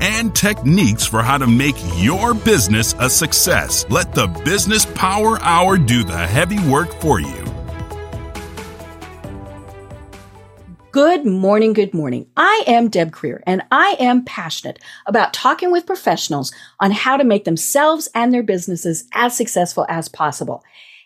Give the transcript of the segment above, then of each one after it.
and techniques for how to make your business a success. Let the Business Power Hour do the heavy work for you. Good morning, good morning. I am Deb Krier, and I am passionate about talking with professionals on how to make themselves and their businesses as successful as possible.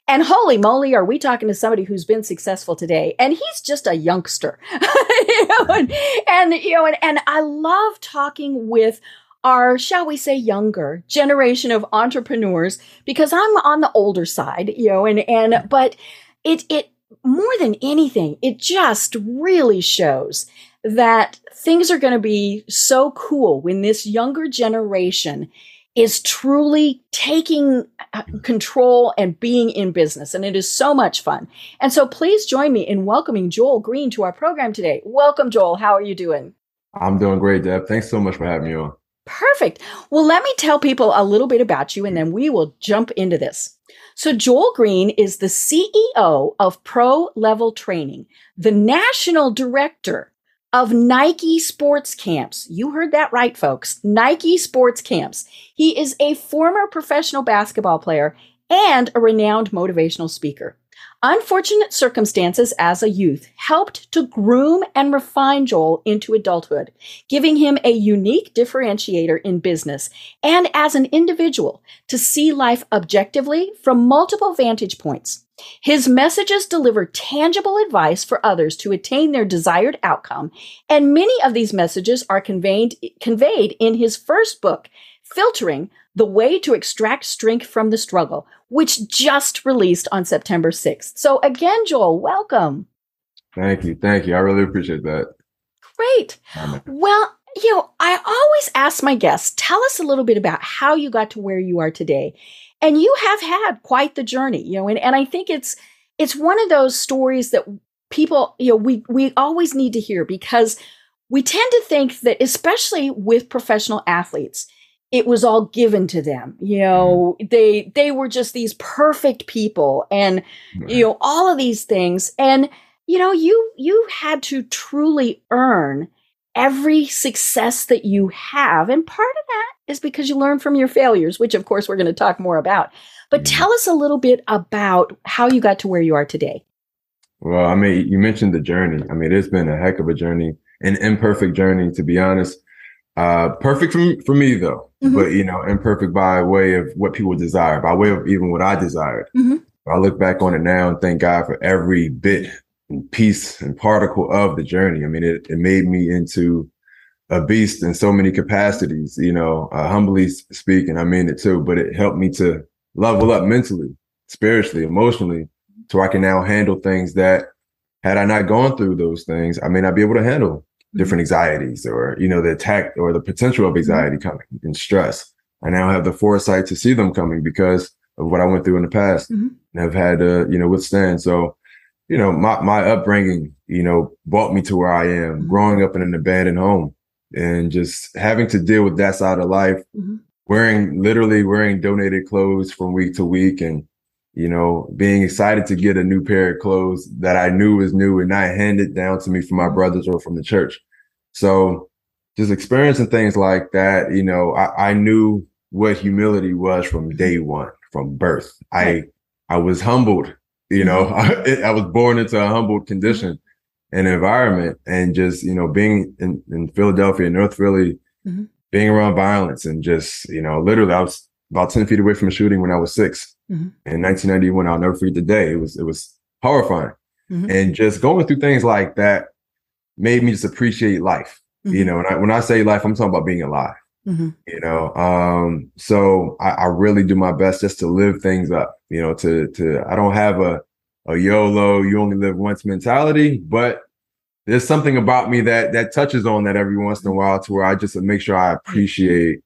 And holy moly, are we talking to somebody who's been successful today? And he's just a youngster. you know, and, and, you know, and, and I love talking with our, shall we say, younger generation of entrepreneurs because I'm on the older side, you know, and, and, but it, it, more than anything, it just really shows that things are going to be so cool when this younger generation is truly taking uh, control and being in business. And it is so much fun. And so please join me in welcoming Joel Green to our program today. Welcome, Joel. How are you doing? I'm doing great, Deb. Thanks so much for having me on. Perfect. Well, let me tell people a little bit about you and then we will jump into this. So, Joel Green is the CEO of Pro Level Training, the national director of Nike Sports Camps. You heard that right, folks. Nike Sports Camps. He is a former professional basketball player and a renowned motivational speaker. Unfortunate circumstances as a youth helped to groom and refine Joel into adulthood, giving him a unique differentiator in business and as an individual to see life objectively from multiple vantage points. His messages deliver tangible advice for others to attain their desired outcome, and many of these messages are conveyed, conveyed in his first book, Filtering The Way to Extract Strength from the Struggle, which just released on September 6th. So, again, Joel, welcome. Thank you. Thank you. I really appreciate that. Great. Um, well, you know, I always ask my guests, tell us a little bit about how you got to where you are today and you have had quite the journey you know and, and i think it's it's one of those stories that people you know we we always need to hear because we tend to think that especially with professional athletes it was all given to them you know mm-hmm. they they were just these perfect people and you know all of these things. And you know you you had to truly earn every success that you have. And part of that is because you learn from your failures, which of course we're going to talk more about. But mm-hmm. tell us a little bit about how you got to where you are today. Well, I mean, you mentioned the journey. I mean, it's been a heck of a journey, an imperfect journey, to be honest. Uh, perfect for, for me though, mm-hmm. but you know, imperfect by way of what people desire, by way of even what I desired. Mm-hmm. I look back on it now and thank God for every bit and piece and particle of the journey. I mean, it, it made me into a beast in so many capacities, you know, uh, humbly speaking, I mean it too, but it helped me to level up mentally, spiritually, emotionally, so I can now handle things that had I not gone through those things, I may not be able to handle mm-hmm. different anxieties or, you know, the attack or the potential of anxiety mm-hmm. coming and stress. I now have the foresight to see them coming because of what I went through in the past mm-hmm. and have had to, you know, withstand. So, you know, my, my upbringing, you know, brought me to where I am mm-hmm. growing up in an abandoned home and just having to deal with that side of life, mm-hmm. wearing literally wearing donated clothes from week to week and you know, being excited to get a new pair of clothes that I knew was new and not handed down to me from my mm-hmm. brothers or from the church. So just experiencing things like that, you know, I, I knew what humility was from mm-hmm. day one, from birth. I I was humbled, you know, I, mm-hmm. I was born into a humbled condition and environment and just, you know, being in, in Philadelphia, North Philly, mm-hmm. being around violence and just, you know, literally I was about 10 feet away from a shooting when I was 6 mm-hmm. In 1991, I'll never forget the day. It was, it was horrifying. Mm-hmm. And just going through things like that made me just appreciate life. Mm-hmm. You know, and I, when I say life, I'm talking about being alive. Mm-hmm. You know, um, so I, I, really do my best just to live things up. You know, to to I don't have a a YOLO, you only live once mentality, but there's something about me that that touches on that every once in a while to where I just make sure I appreciate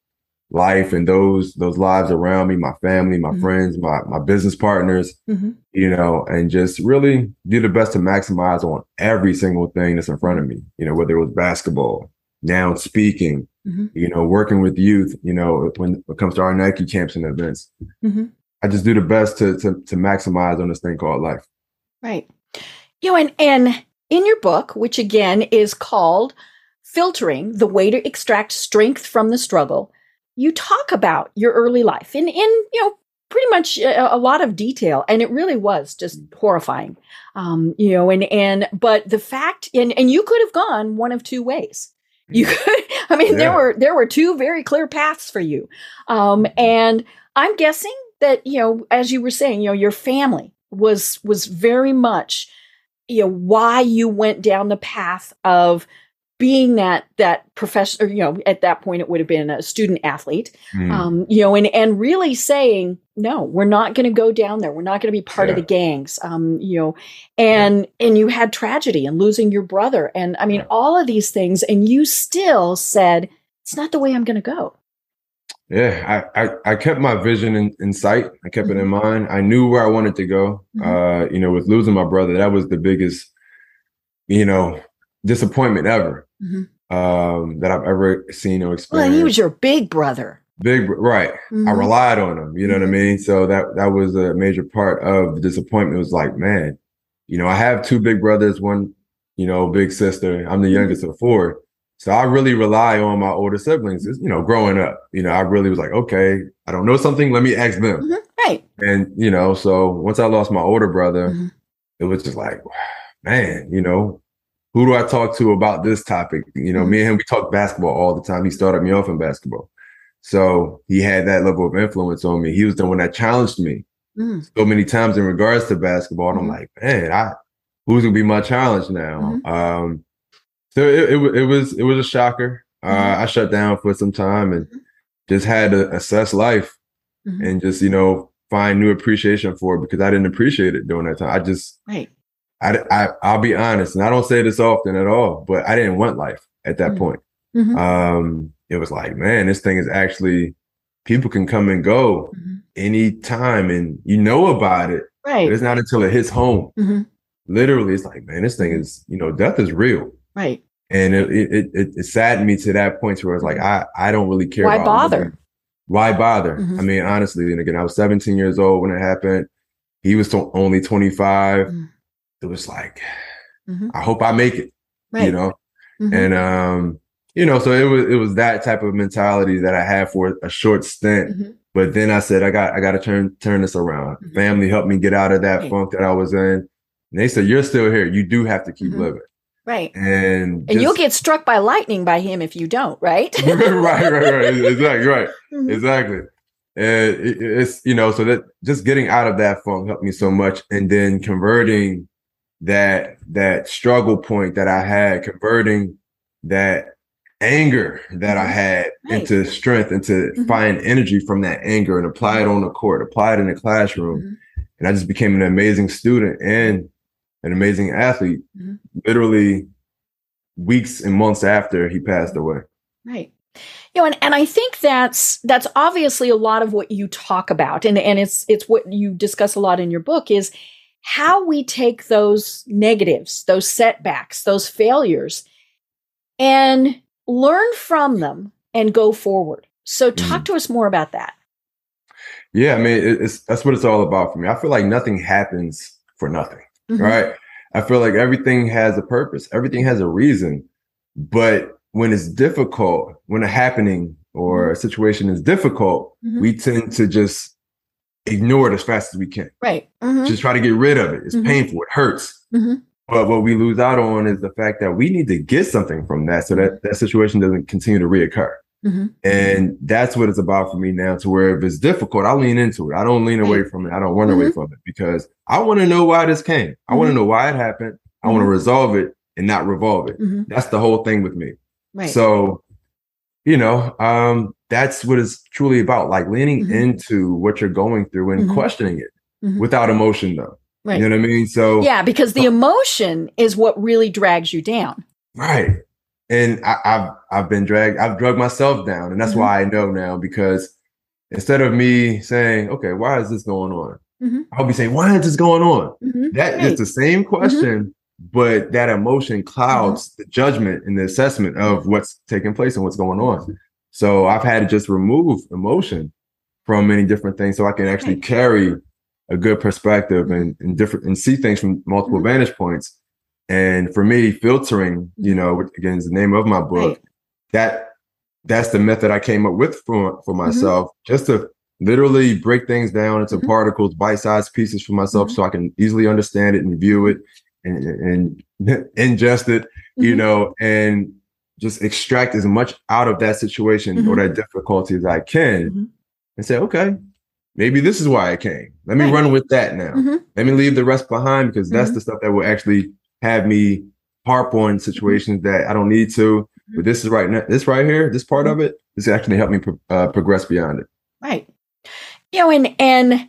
life and those those lives around me, my family, my mm-hmm. friends, my my business partners, mm-hmm. you know, and just really do the best to maximize on every single thing that's in front of me. You know, whether it was basketball, now speaking, mm-hmm. you know, working with youth, you know, when it comes to our Nike camps and events. Mm-hmm. I just do the best to, to to maximize on this thing called life. Right. You know, and and in your book, which again is called Filtering the Way to Extract Strength from the Struggle, you talk about your early life in, in you know, pretty much a, a lot of detail. And it really was just horrifying. Um, you know, and, and, but the fact, and, and you could have gone one of two ways. You mm. could, I mean, yeah. there were, there were two very clear paths for you. Um, and I'm guessing that, you know, as you were saying, you know, your family was, was very much, you know, why you went down the path of, being that that professor, you know, at that point it would have been a student athlete, mm. um, you know, and and really saying, no, we're not going to go down there. We're not going to be part yeah. of the gangs, um, you know, and yeah. and you had tragedy and losing your brother, and I mean yeah. all of these things, and you still said it's not the way I'm going to go. Yeah, I, I, I kept my vision in, in sight. I kept mm-hmm. it in mm-hmm. mind. I knew where I wanted to go. Mm-hmm. Uh, you know, with losing my brother, that was the biggest, you know, disappointment ever mm-hmm. um, that I've ever seen or experienced. Well, he was your big brother. Big right. Mm-hmm. I relied on him. You know mm-hmm. what I mm-hmm. mean? So that that was a major part of the disappointment. It was like, man, you know, I have two big brothers, one, you know, big sister. I'm the mm-hmm. youngest of four. So I really rely on my older siblings. You know, growing up, you know, I really was like, okay, I don't know something. Let me ask them. Mm-hmm. Right. And you know, so once I lost my older brother, it was just like, man, you know, who do I talk to about this topic? You know, mm-hmm. me and him, we talk basketball all the time. He started me off in basketball. So he had that level of influence on me. He was the one that challenged me mm. so many times in regards to basketball. And I'm mm-hmm. like, man, I who's gonna be my challenge now? Mm-hmm. Um, so it, it, it, was it was a shocker. Uh, mm-hmm. I shut down for some time and mm-hmm. just had to assess life mm-hmm. and just you know find new appreciation for it because I didn't appreciate it during that time. I just right. I, I I'll be honest, and I don't say this often at all, but I didn't want life at that mm-hmm. point. Mm-hmm. Um, it was like, man, this thing is actually people can come and go mm-hmm. anytime, and you know about it. Right. it's not until it hits home. Literally, it's like, man, this thing is, you know, death is real. Right. And it it it, it saddened me to that point where it's like, I I don't really care. Why bother? Why bother? Mm-hmm. I mean, honestly, and again, I was 17 years old when it happened. He was only 25 it was like, mm-hmm. I hope I make it, right. you know? Mm-hmm. And, um, you know, so it was, it was that type of mentality that I had for a short stint. Mm-hmm. But then I said, I got, I got to turn, turn this around. Mm-hmm. Family helped me get out of that right. funk that I was in. And they said, you're still here. You do have to keep mm-hmm. living. Right. And and you'll get struck by lightning by him if you don't, right? right, right, right. Exactly, right. Mm-hmm. Exactly. And it, it's, you know, so that just getting out of that funk helped me so much. And then converting that that struggle point that I had, converting that anger that I mm-hmm. had right. into strength and to mm-hmm. find energy from that anger and apply it on the court, apply it in the classroom. Mm-hmm. And I just became an amazing student and an amazing athlete, mm-hmm. literally weeks and months after he passed away. Right. You know, and, and I think that's that's obviously a lot of what you talk about, and and it's it's what you discuss a lot in your book is how we take those negatives, those setbacks, those failures, and learn from them and go forward. So, talk mm. to us more about that. Yeah, I mean, it, it's that's what it's all about for me. I feel like nothing happens for nothing, Mhm. right? I feel like everything has a purpose, everything has a reason. But when it's difficult, when a happening or a situation is difficult, Mhm. we tend to just ignore it as fast as we can. Right. Mhm. Just try to get rid of it. It's Mhm. painful, it hurts. Mhm. But what we lose out on is the fact that we need to get something from that so that that situation doesn't continue to reoccur. Mhm. And that's what it's about for me now to where if it's difficult, I lean into it. I don't lean away from it. I don't run away Mhm. from it because I want to know why this came. I want to Mhm. know why it happened. I want to Mhm. resolve it and not revolve it. Mhm. That's the whole thing with me. Right. So, you know, um, that's what it's truly about, like leaning into what you're going through and questioning it without emotion though. right. You know what I mean? So yeah, because the emotion is what really drags you down. Right. And I, I've I've been dragged, I've drugged myself down. And that's Mhm. why I know now because instead of me saying, okay, why is this going on? Mhm. I'll be saying, why is this going on? Mhm. That is Right. Mm-hmm. the same question, but that emotion clouds the judgment and the assessment of what's taking place and what's going on. So I've had to just remove emotion from many different things so I can actually Right. carry a good perspective and, and different and see things from multiple vantage points. And for me, filtering, you know, again, is the name of my book, Mm-hmm. Right. that that's the method I came up with for Mm-hmm. for myself, just to literally break things down into Mhm. particles, bite-sized pieces for myself, Mhm. so I can easily understand it and view it and, and ingest it, you Mhm. know, and just extract as much out of that situation or that difficulty as I can, and say, okay, maybe this is why I came. Let me Right. run with that now. Let me leave the rest behind because that's the stuff that will actually have me harp on situations that I don't need to. But this is right now, this right here, this part of it, this actually helped me pro- uh, progress beyond it. Right. You know, and and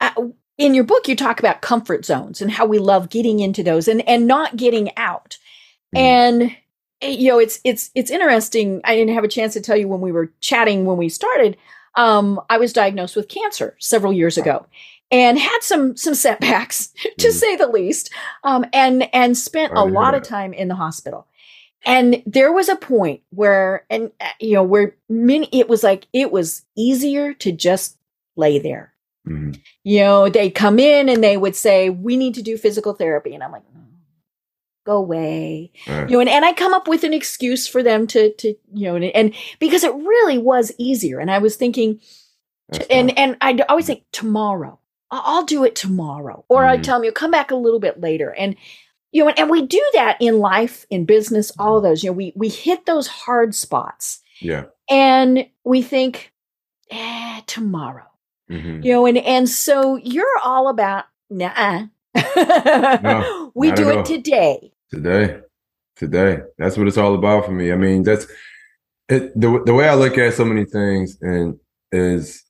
uh, in your book, you talk about comfort zones and how we love getting into those and and not getting out. Mhm. And eh, you know, it's it's it's interesting. I didn't have a chance to tell you when we were chatting when we started. Um, I was diagnosed with cancer several years ago, and had some some setbacks to Mhm. say the least. Um, and and spent a to hear lot of time in the hospital. And there was a point where, and uh, you know, where many, it was like it was easier to just lay there. Mhm. You know, they'd come in and they would say, "We need to do physical therapy," and I'm like, "Mm, "Go away." Right. You know, and, and I come up with an excuse for them to, to you know, and, and because it really was easier. And I was thinking, That's and and I always think tomorrow. I- I'll do it tomorrow, or I Mhm. tell them you come back a little bit later, and you know, and, and we do that in life, in business, all of those. You know, we we hit those hard spots, yeah. and we think, eh, tomorrow. Mhm. You know, and and so you're all about nah. we do it today. Today, today, that's what it's all about for me. I mean, that's it. The the way I look at so many things and is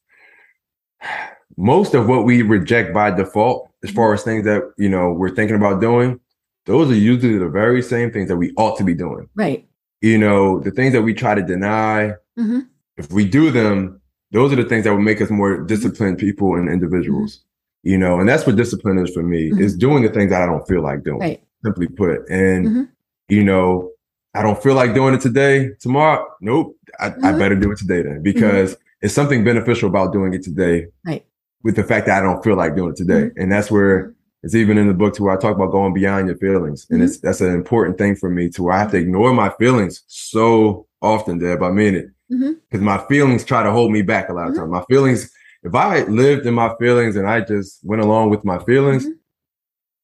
most of what we reject by default, as far as things that you know we're thinking about doing, those are usually the very same things that we ought to be doing. Right. You know, the things that we try to deny, Mhm. if we do them, those are the things that will make us more disciplined people and individuals. You know, and that's what discipline is for me, Mhm. is doing the things that I don't feel like doing Right. simply put. And Mhm. you know, I don't feel like doing it today. Tomorrow, nope. I, I Mhm. better do it today then because it's something beneficial about doing it today. Right. With the fact that I don't feel like doing it today, and that's where it's even in the book to where I talk about going beyond your feelings, and Mhm. it's that's an important thing for me to where I have to ignore my feelings so often, Deb. I mean it because my feelings try to hold me back a lot of Mhm. times. My feelings, if I lived in my feelings and I just went along with my feelings, Mhm.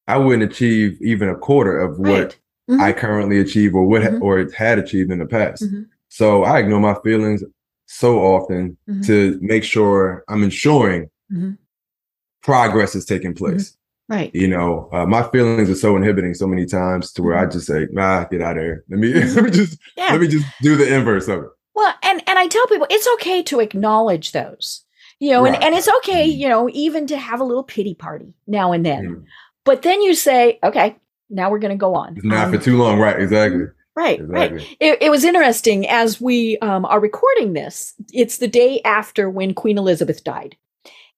I wouldn't achieve even a quarter of what Right. Mhm. I currently achieve or what Mhm. or had achieved in the past. Mhm. So I ignore my feelings so often to make sure I'm ensuring Mhm. progress is taking place. Right. You know, uh, my feelings are so inhibiting so many times to where I just say, "Nah, get out of here. Let me let me just Mm-hmm. Yeah. let me just do the inverse of it." Well, and and I tell people it's okay to acknowledge those. You know, and, Right. and it's okay, you know, even to have a little pity party now and then. Mhm. But then you say, okay, now we're going to go on. Not Um, for too long, right? Exactly. right, right. It, it was interesting as we um, are recording this. It's the day after when Queen Elizabeth died,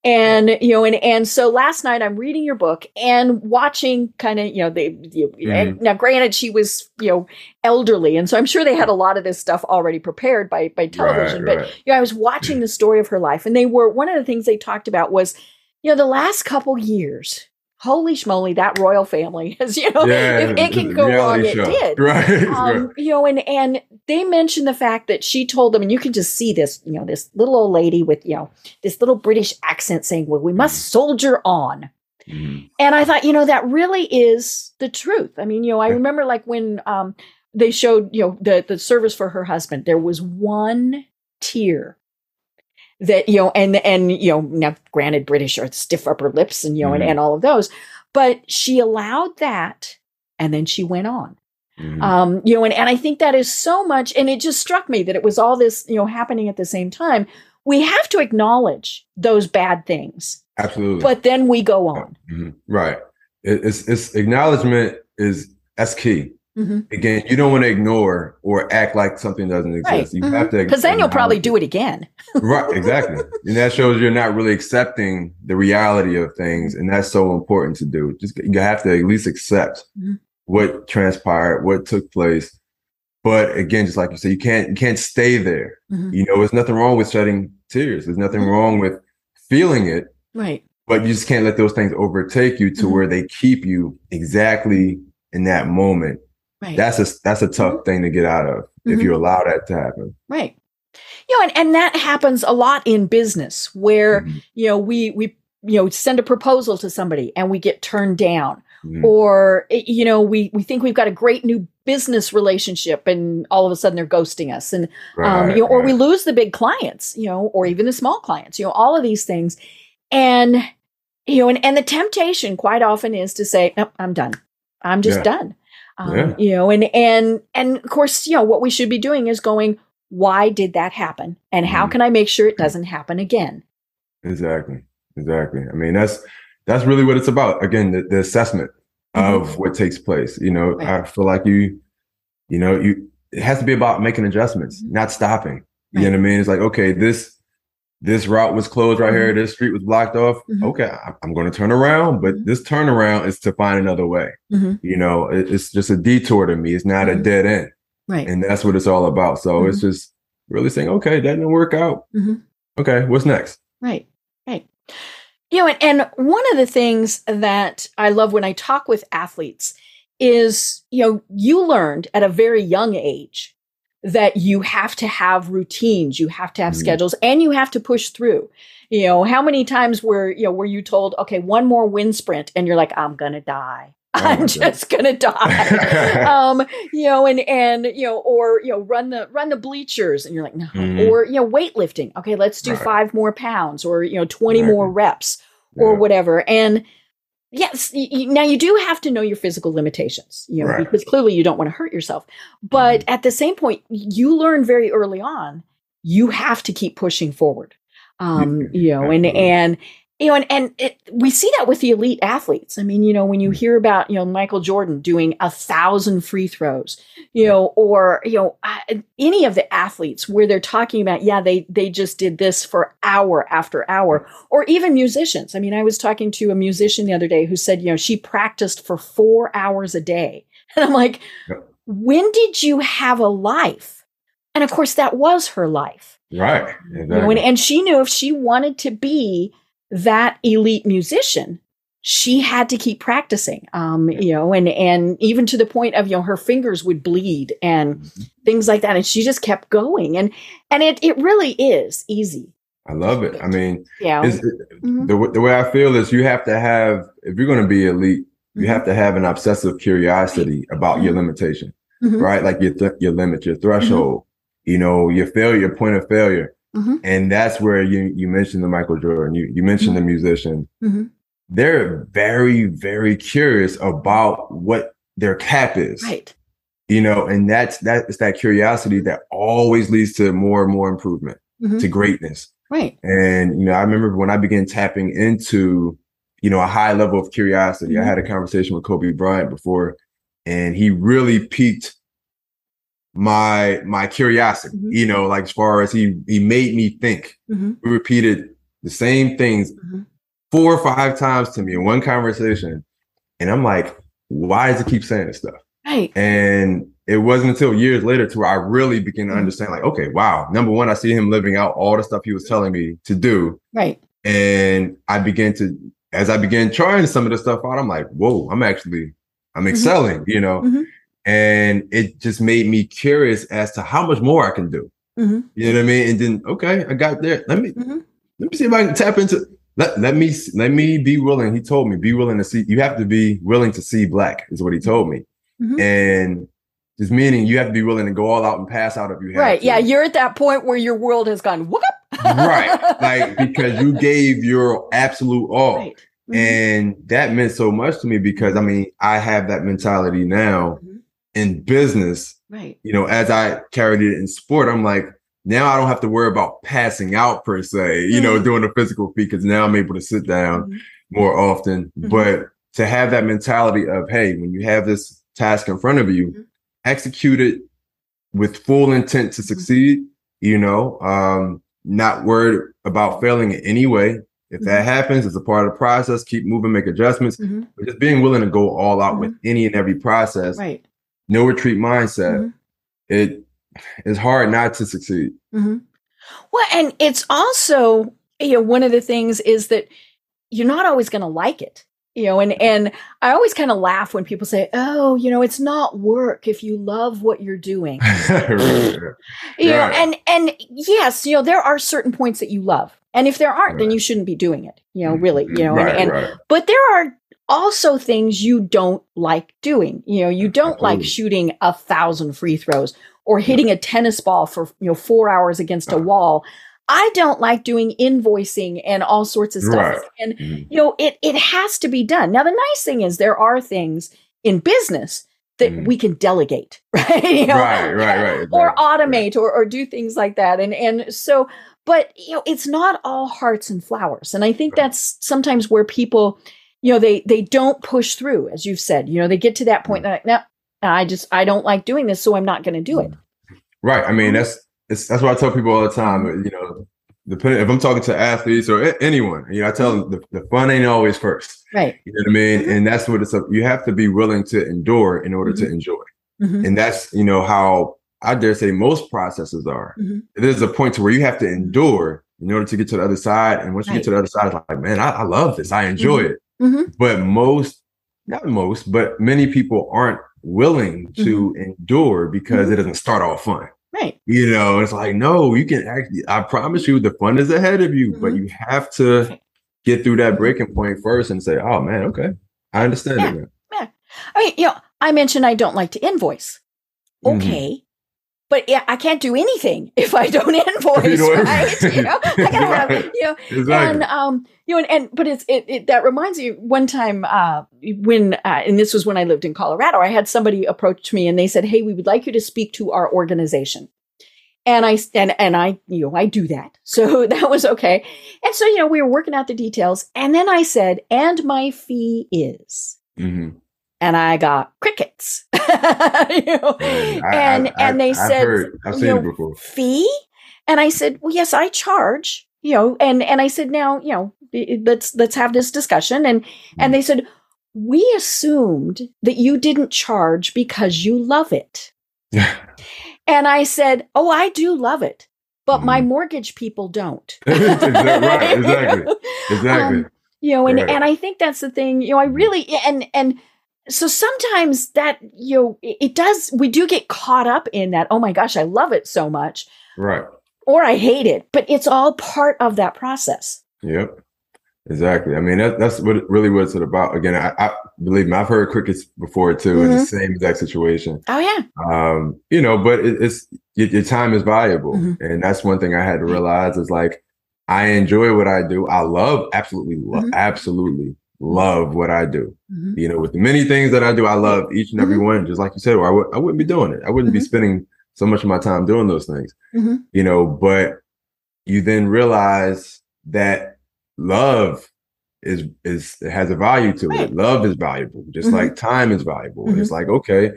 And you know, and and so last night I'm reading your book and watching kind of you know they you, Mhm. now granted she was you know elderly and so I'm sure they had a lot of this stuff already prepared by by television Right, but right. you know I was watching the story of her life and they were one of the things they talked about was you know the last couple years holy schmoly that royal family is you know if it can go wrong reality it did Right. right. um, you know, and and they mentioned the fact that she told them, and you can just see this, you know, this little old lady with you know this little British accent saying, "Well, we must soldier on." Mhm. And I thought, you know, that really is the truth. I mean, you know, I remember like when um, they showed, you know, the the service for her husband. There was one tear that you know, and and you know, now granted, British are stiff upper lips, and you know, and, Mhm. and all of those, but she allowed that, and then she went on Mhm. um you know and, and i think that is so much and it just struck me that it was all this you know happening at the same time we have to acknowledge those bad things Absolutely. but then we go on Mhm. Right. It, it's it's acknowledgement is that's key. Mhm. Again, you don't want to ignore or act like something doesn't right exist. You have to because then you'll probably do it again right, exactly. and that shows you're not really accepting the reality of things. And that's so important to do. Just you have to at least accept Mhm. what transpired, what took place. But again, just like you said, you can't you can't stay there. Mhm. You know, there's nothing wrong with shedding tears. There's nothing Mhm. wrong with feeling it, right but you just can't let those things overtake you to Mhm. where they keep you exactly in that moment. Right That's a that's a tough thing to get out of if Mhm. you allow that to happen. right you know and, and that happens a lot in business where Mhm. you know we we you know send a proposal to somebody and we get turned down Mhm. or you know we we think we've got a great new business relationship and all of a sudden they're ghosting us and um, you know, or we lose the big clients, you know, or even the small clients, you know, all of these things. And, you know, and, and the temptation quite often is to say, nope, I'm done. I'm just Yeah. done. Um, Yeah. You know, and, and, and of course, you know, what we should be doing is going, why did that happen? And how Mhm. can I make sure it doesn't happen again? Exactly. Exactly. I mean, that's that's really what it's about. Again, the, the assessment of what takes place. You know, Right. I feel like you, you know, you it has to be about making adjustments, Mhm. not stopping. You know what I mean? It's like, okay, this this route was closed right here, this street was blocked off. Mhm. Okay, I'm going to turn around, but Mhm. this turnaround is to find another way. Mhm. You know, it's just a detour to me. It's not a Mhm. dead end, Right. and that's what it's all about. So it's just really saying, okay, that didn't work out. Okay, what's next? Right, right. You know, and, and one of the things that I love when I talk with athletes is, you know, you learned at a very young age that you have to have routines, you have to have Mhm. schedules, and you have to push through. You know, how many times were, you know, were you told, okay, one more wind sprint, and you're like, I'm gonna die. Oh I'm just gonna die. um, you know, and and you know, or you know, run the run the bleachers, and you're like, no, Mhm. or you know, weightlifting. Okay, let's do Right. five more pounds, or you know, twenty Right. more reps, or Yeah. whatever. And yes, y- y- now you do have to know your physical limitations, you know, Right. because clearly you don't want to hurt yourself. But at the same point, you learn very early on, you have to keep pushing forward. Um, you know, and and you know, and, and it, we see that with the elite athletes. I mean, you know, when you hear about, you know, Michael Jordan doing a thousand free throws, you know, or, you know, any of the athletes where they're talking about, yeah, they, they just did this for hour after hour, or even musicians. I mean, I was talking to a musician the other day who said, you know, she practiced for four hours a day. And I'm like, Yep. when did you have a life? And of course, that was her life. Right. You know, and, and she knew if she wanted to be that elite musician, she had to keep practicing. Um, you know, and and even to the point of you know her fingers would bleed and Mm-hmm. things like that, and she just kept going. And and it it really is easy. I love it. I mean, Yeah. Mhm. the, the way I feel is you have to have, if you're going to be elite, you Mhm. have to have an obsessive curiosity about your limitation, Mhm. right? Like your, th- your limit, your threshold, you know, your failure, point of failure. Mhm. And that's where you, you mentioned the Michael Jordan, you, you mentioned the musician. Mhm. They're very, very curious about what their cap is, Right. you know, and that's, that's that curiosity that always leads to more and more improvement, Mhm. to greatness. Right. And, you know, I remember when I began tapping into, you know, a high level of curiosity, I Mhm. had a conversation with Kobe Bryant before, and he really piqued my my curiosity, Mhm. you know, like as far as he he made me think. Mhm. We repeated the same things Mhm. four or five times to me in one conversation. And I'm like, why does it keep saying this stuff? Right. And it wasn't until years later to where I really began to Mhm. understand, like, okay, wow. Number one, I see him living out all the stuff he was telling me to do. Right. And I began to, as I began trying some of the stuff out, I'm like, whoa, I'm actually, I'm Mhm. excelling, you know? And it just made me curious as to how much more I can do. Mhm. You know what I mean? And then, okay, I got there. Let me, Mhm. let me see if I can tap into, let, let me, let me be willing. He told me, be willing to see, you have to be willing to see black is what he told me. Mhm. And just meaning you have to be willing to go all out and pass out if you have Right. to. Yeah. You're at that point where your world has gone whoop right. Like because you gave your absolute all. Right. Mhm. And that meant so much to me because I mean, I have that mentality now Mhm. In business. Right. You know, as I carried it in sport, I'm like, now I don't have to worry about passing out per se, you know, Mhm. doing a physical feat because now I'm able to sit down Mhm. more often. Mhm. But to have that mentality of, hey, when you have this task in front of you, Mhm. execute it with full intent to succeed, you know, um, not worried about failing in any way. If that happens, it's a part of the process. Keep moving, make adjustments. But just being willing to go all out with any and every process, Right. No retreat mindset. Mhm. It is hard not to succeed. hmm Well, and it's also, you know, one of the things is that you're not always going to like it. You know, and and I always kind of laugh when people say, "Oh, you know, it's not work if you love what you're doing." You know, and and yes, you know, there are certain points that you love. And if there aren't, then you shouldn't be doing it. You know, really, you know, right, and, and right. but there are also things you don't like doing. You know, you don't like shooting a thousand free throws or hitting a tennis ball for you know four hours against a Uh. wall. I don't like doing invoicing and all sorts of stuff. Right. And Mhm. you know, it it has to be done. Now, the nice thing is there are things in business that Mhm. we can delegate, right? You know, Right, right, right, Or automate or, or do things like that. And and so, but you know, it's not all hearts and flowers. And I think Right. that's sometimes where people, you know, they they don't push through, as you've said. You know, they get to that point, Mm. they're like, no, I just I don't like doing this, so I'm not going to do it. Right. I mean, that's it's, that's what I tell people all the time. You know, depending if I'm talking to athletes or a- anyone, you know, I tell them the, the fun ain't always first. Right. You know what I mean? And that's what it's. Up. You have to be willing to endure in order to enjoy, Mhm. and that's you know how I dare say most processes are. Mhm. There's a point to where you have to endure in order to get to the other side, and once you Right. get to the other side, it's like, man, I, I love this. I enjoy it. Mhm. But most, not most, but many people aren't willing to Mm-hmm. endure because it doesn't start off fun. Right. You know, it's like, no, you can actually, I promise you, the fun is ahead of you, but Mhm. you have to get through that breaking point first and say, oh man, okay, I understand Yeah. it. now." I mean, you know, I mentioned I don't like to invoice. Mhm. Okay. But yeah, I can't do anything if I don't invoice, don't- right? You know, I gotta have, you know, Exactly. and um, you know, and, and but it's it, it that reminds me. One time, uh, when uh, and this was when I lived in Colorado, I had somebody approach me and they said, "Hey, we would like you to speak to our organization." And I and and I you know I do that, so that was okay. And so you know we were working out the details, and then I said, "And my fee is." Mhm. And I got crickets. you know? And I- and I- I- and they I've said heard- I've seen know, it before. fee, and I said, well, yes, I charge. You know, and and I said, now you know, let's let's have this discussion. And Hmm. and they said, we assumed that you didn't charge because you love it. And I said, oh, I do love it. But my Mhm. mortgage people don't. Exactly, right, exactly. exactly. Um, you know and Right. and i think that's the thing you know i really and and so sometimes that you know it does we do get caught up in that oh my gosh i love it so much right. or i hate it but it's all part of that process Yep. Exactly. I mean, that, that's what it really was it about. Again, I, I believe me, I've heard crickets before too in the same exact situation. oh yeah Um, you know, but it, it's your, your time is valuable, Mhm. and that's one thing I had to realize is like I enjoy what I do. I love, absolutely, Mhm. absolutely love what I do. Mhm. You know, with the many things that I do, I love each and every Mhm. one. Just like you said, or I w- I wouldn't be doing it. I wouldn't be Mhm. spending so much of my time doing those things Mhm. you know, but you then realize that love is is it has a value to Right. it. Love is valuable, just Mhm. like time is valuable. Mhm. It's like okay,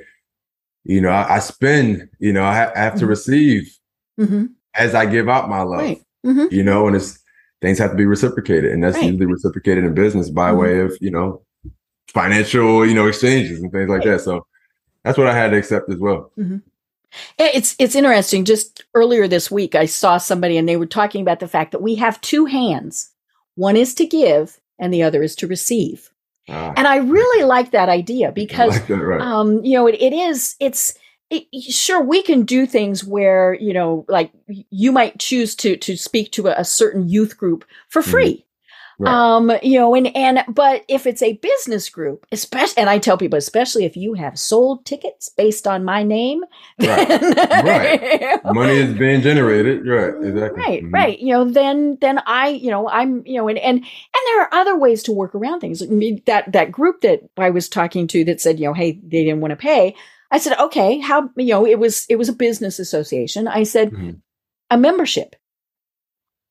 you know, I, I spend, you know, I, ha- I have to receive as I give out my love, right you know, and it's things have to be reciprocated, and that's Right. usually reciprocated in business by Mhm. way of you know financial you know exchanges and things like Right. that. So that's what I had to accept as well. Eh, It's it's interesting. Just earlier this week, I saw somebody and they were talking about the fact that we have two hands. One is to give, and the other is to receive. Ah, And I really like that idea because like that, right. um, you know, it, it is, it's, it, sure, we can do things where, you know, like you might choose to, to speak to a, a certain youth group for Mhm. free. Right. Um, you know, and, and, but if it's a business group, especially, and I tell people, especially if you have sold tickets based on my name, Right. Right. Money is being generated, right? Exactly. Right, Mhm. right. You know, then then I, you know, I'm, you know, and and and there are other ways to work around things. I mean, that that group that I was talking to that said, you know, hey, they didn't want to pay. I said, okay, how, you know, it was it was a business association. I said, Mhm. a membership.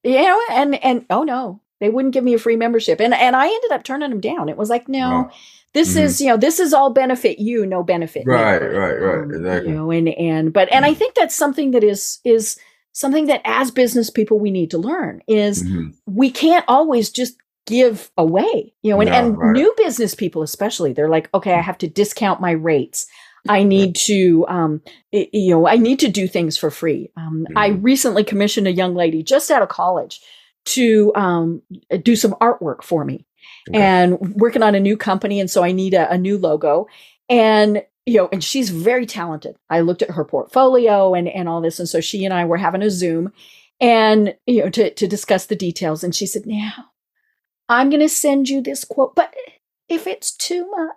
You know, and and oh no, they wouldn't give me a free membership, and and I ended up turning them down. It was like, no, Wow. this Mhm. is you know, this is all benefit you, no benefit me. Right, right, right. Um, Exactly. You know, and and but and I think that's something that is is something that as business people we need to learn is Mhm. we can't always just give away. You know, and, No, and right. new business people especially, they're like, okay, I have to discount my rates. I need to, um, i- you know, I need to do things for free. Um, I Mhm. recently commissioned a young lady just out of college to um, do some artwork for me Okay. and working on a new company. And so I need a, a new logo. And, you know, and she's very talented. I looked at her portfolio and, and all this. And so she and I were having a Zoom and, you know, to, to discuss the details. And she said, now I'm going to send you this quote, but if it's too much.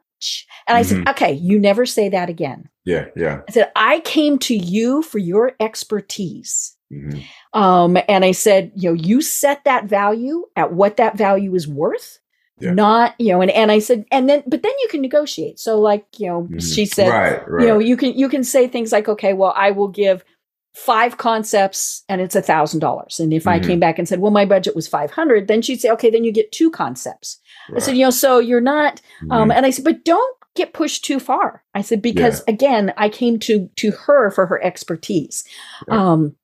And I said, okay, you never say that again. Yeah, yeah. I said, I came to you for your expertise. Mhm. Um, and I said, you know, you set that value at what that value is worth. Yeah. Not, you know, and, and I said, and then, but then you can negotiate. So like, you know, Mhm. she said, right, right. you know, you can, you can say things like, okay, well, I will give five concepts and it's a thousand dollars. And if I Mhm. came back and said, well, my budget was 500, then she'd say, okay, then you get two concepts. I said, you know, so you're not, um, Mhm. and I said, but don't get pushed too far. I said, because again, I came to, to her for her expertise. Yeah. Um,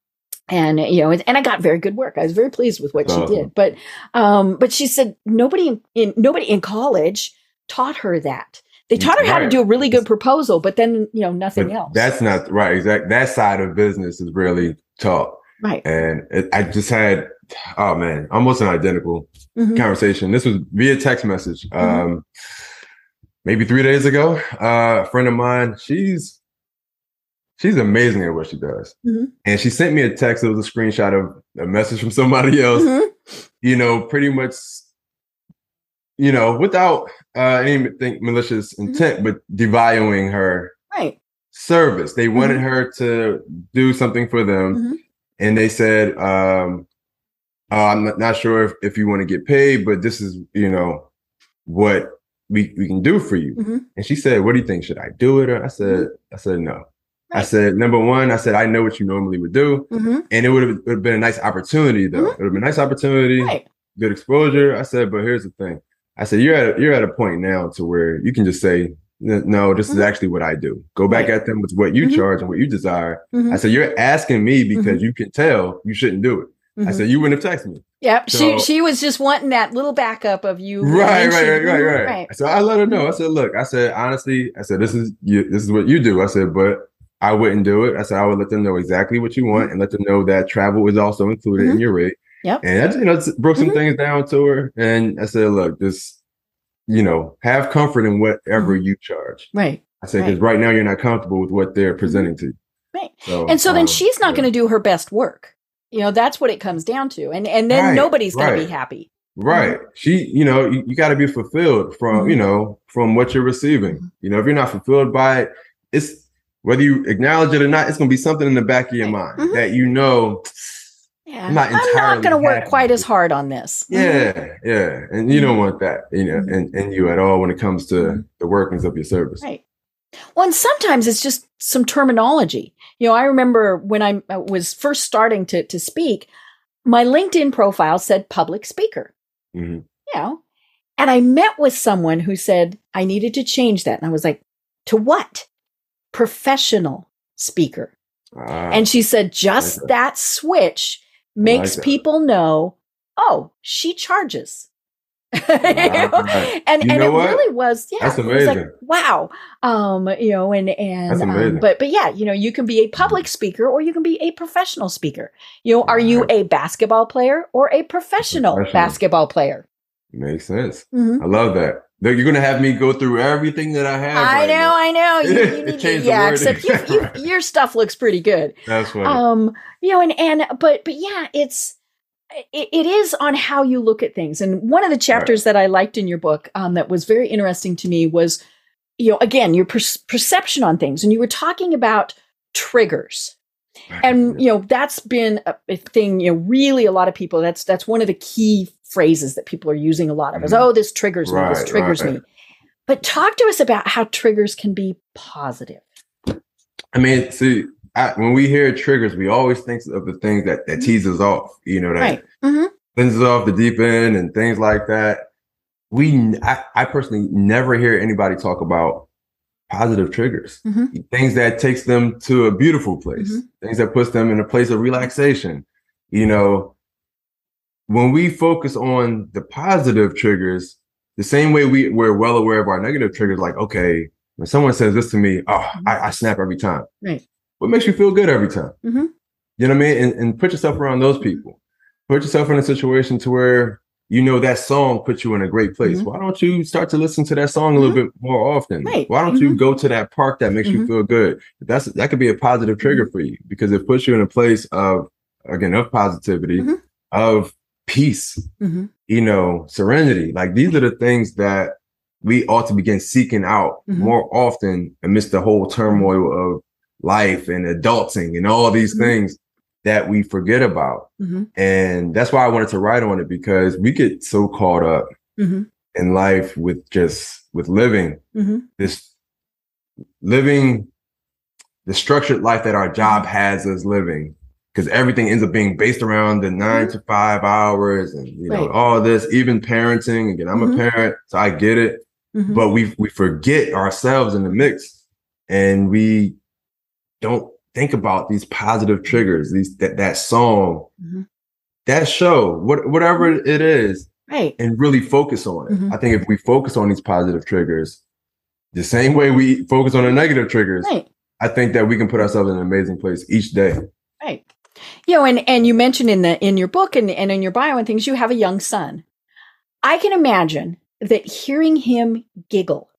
and you know, and, I got very good work. I was very pleased with what That's she did. But, um, but she said nobody in, in nobody in college taught her that. They taught her how to do a really good proposal, but then you know nothing But else. That's not right. Exactly. That side of business is really taught, right. and it, I just had, oh man, almost an identical Mhm. conversation. This was via text message. Mm-hmm. Um, maybe three days ago. Uh, a friend of mine, she's she's amazing at what she does, Mhm. and she sent me a text. It was a screenshot of a message from somebody else. Mhm. You know, pretty much. You know, without uh, anything malicious Mm-hmm. intent, but devaluing her Right. service. They wanted Mm-hmm. her to do something for them, Mhm. And they said, um, uh, "I'm not, sure if, if you want to get paid, but this is, you know, what we we can do for you." Mhm. And she said, "What do you think? Should I do it?" Or I said, "I said no." I Mm-hmm. Said, "Number one, I said I know what you normally would do, Mhm. and it would have, it would have been a nice opportunity, though. Mhm. It would have been a nice opportunity, Right. good exposure." I said, "But here's the thing." I said, "You're at a, you're at a point now to where you can just say." "N- No, this is Mhm. actually what I do. Go back Right. at them with what you Mhm. charge and what you desire. Mhm. I said, You're asking me because you can tell you shouldn't do it. I said, You wouldn't have texted me. Yep. so- she she was just wanting that little backup of you. Right, right, right, right, right, right. So I let her know. I said, Look, I said, honestly, I said, This is you, this is what you do. I said, but I wouldn't do it. I said, I would let them know exactly what you want and let them know that travel is also included in your rate. Yep. And I just, you know, broke some things down to her. And I said, Look, just, you know, have comfort in whatever Mm-hmm. you charge. Right. I said, because right now you're not comfortable with what they're presenting to you. Right. So, And so then um, she's not yeah. going to do her best work. You know, that's what it comes down to. And and then Right, nobody's going to be happy. Right. She, you know, you, you got to be fulfilled from, Mhm. you know, from what you're receiving. Mhm. You know, if you're not fulfilled by it, it's whether you acknowledge it or not, it's going to be something in the back of your Right. mind Mhm. that you know, Yeah. I'm not not going to work quite as hard on this. Yeah, yeah. And you don't want that, you know, Mhm. in, in you at all when it comes to Mhm. the workings of your service. Right. Well, and sometimes it's just some terminology. You know, I remember when I was first starting to to speak, my LinkedIn profile said public speaker. Mhm. You know, and I met with someone who said I needed to change that, and I was like, to what? Professional speaker. Ah, And she said, just Okay. that switch makes that. people know oh, she charges. Right. and You and it what? really was yeah That's was like, wow um you know and and um, but but yeah you know you can be a public speaker or you can be a professional speaker you know are you a basketball player or a professional, Professional. basketball player Makes sense. Mhm. I love that. You're gonna have me go through everything that I have. I right know, now. I know. You, you need to, yeah. Except you, you, your stuff looks pretty good. That's funny. Um, you know, and and but but yeah, it's it, it is on how you look at things. And one of the chapters that I liked in your book, um, that was very interesting to me was, you know, again, your per- perception on things, and you were talking about triggers. And you know that's been a, a thing. You know, really, a lot of people. That's that's one of the key phrases that people are using a lot of. Is Mhm. oh, this triggers me. This triggers right. me. But talk to us about how triggers can be positive. I mean, see, I, when we hear triggers, we always think of the things that that tease us off. You know, that Right. hmm sends us off the deep end and things like that. We, I personally never hear anybody talk about positive triggers, Mhm. things that takes them to a beautiful place, Mhm. things that puts them in a place of relaxation. You know, when we focus on the positive triggers, the same way we we're well aware of our negative triggers, like okay, when someone says this to me, oh, I, I snap every time. Right. What makes you feel good every time? Mhm. You know what I mean? And, and put yourself around those people. Put yourself in a situation to where you know that song puts you in a great place. Mhm. Why don't you start to listen to that song a little bit more often? Right. Why don't you go to that park that makes you feel good? That's that could be a positive trigger Mm-hmm. for you because it puts you in a place of again of positivity, of peace, hmm you know, serenity. Like these are the things that we ought to begin seeking out Mhm. more often amidst the whole turmoil of life and adulting and all these Mhm. things that we forget about. hmm And that's why I wanted to write on it because we get so caught up hmm in life with just with living this living the structured life that our job Mm-hmm. has us living because everything ends up being based around the 9 to five hours and you know Mm-hmm. Right. all this even parenting again i'm Mhm. a parent so i get it hmm but we we forget ourselves in the mix and we don't think about these positive triggers these that, that song Mhm. that show what, whatever it is Right. and really focus on it. I think if we focus on these positive triggers, the same way we focus on the negative triggers, Right. I think that we can put ourselves in an amazing place each day. Right. You know, and and you mentioned in the in your book and, and in your bio and things, you have a young son. I can imagine that hearing him giggle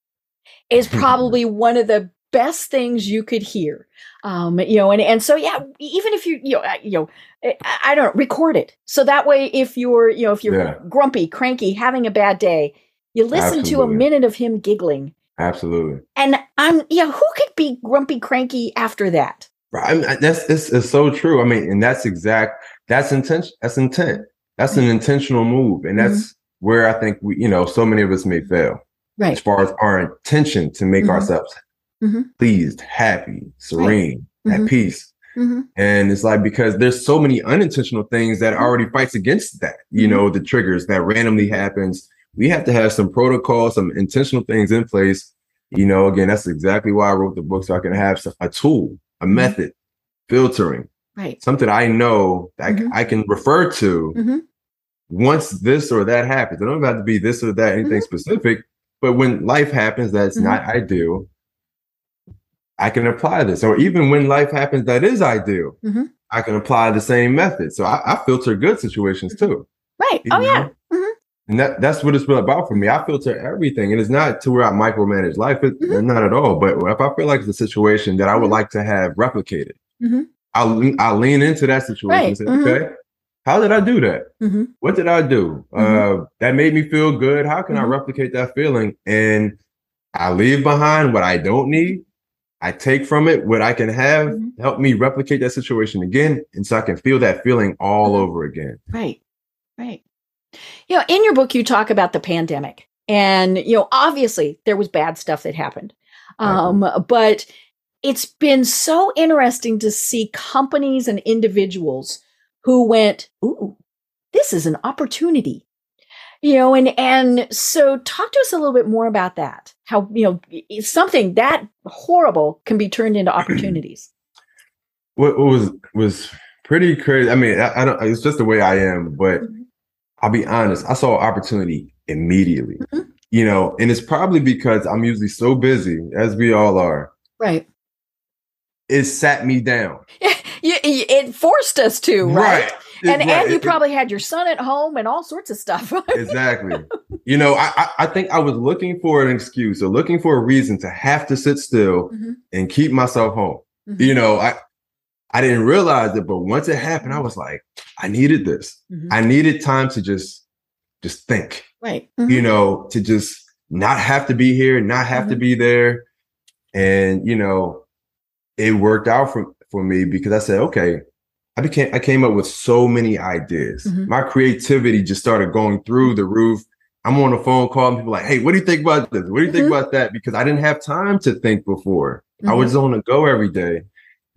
is probably one of the best things you could hear. Um, you know, and and so yeah, even if you you know, you know, I, I don't know, record it so that way if you're you know if you're Yeah. grumpy, cranky, having a bad day, you listen to a minute of him giggling, Absolutely. and I'm yeah, who could be grumpy, cranky after that? Right. I mean, that's it's, it's so true. I mean, and that's exact. That's intention. That's intent. That's an intentional move, and that's where I think we, you know, so many of us may fail Right. as far as our intention to make Mhm. ourselves Mhm. pleased, happy, serene, Mhm. at peace. hmm And it's like because there's so many unintentional things that already fights against that, you know, the triggers that randomly happens. We have to have some protocol, some intentional things in place. You know, again, that's exactly why I wrote the book so I can have a tool, a Mhm. method, filtering, Right. something I know that I Mhm. I can refer to hmm once this or that happens. It don't have to be this or that, anything Mhm. specific. But when life happens that's Mhm. not ideal, I can apply this. Or even when life happens that is ideal, Mhm. I can apply the same method. So I, I filter good situations too. Right. Oh yeah. know? Mhm. And that, that's what it's been about for me. I filter everything. And it's not to where I micromanage life. It, Mhm. Not at all. But if I feel like it's a situation that I would Mhm. like to have replicated, Mhm. I'll, lean- I'll lean into that situation Right. and say, Mhm. okay, how did I do that? hmm what did I do? Mhm. Uh, that made me feel good. How can. I replicate that feeling? And I leave behind what I don't need. I take from it what I can have, help me replicate that situation again. And so I can feel that feeling all over again. Right. Right. You know, in your book, you talk about the pandemic, and you know, obviously there was bad stuff that happened, um, but it's been so interesting to see companies and individuals who went, "Ooh, this is an opportunity." You know, and and so talk to us a little bit more about that. How you know something that horrible can be turned into opportunities. What, was was pretty crazy. I mean, I, I don't. It's just the way I am, but Mhm. I'll be honest, I saw opportunity immediately. Mhm. You know, and it's probably because I'm usually so busy, as we all are. Right. It sat me down. It forced us to, right? And Right. and you It- probably had your son at home and all sorts of stuff. exactly. You know, I, I I think I was looking for an excuse or looking for a reason to have to sit still Mhm. and keep myself home. Mhm. You know, I I didn't realize it, but once it happened, I was like, I needed this. Mhm. I needed time to just just think. right. You know, to just not have to be here, not have to Mhm. be there, and you know, it worked out for for me because I said, okay, I became I came up with so many ideas. Mhm. My creativity just started going through the roof. I'm on a phone call and people like, hey, what do you think about this? What do you think Mhm. about that? Because I didn't have time to think before. I was on the go every day.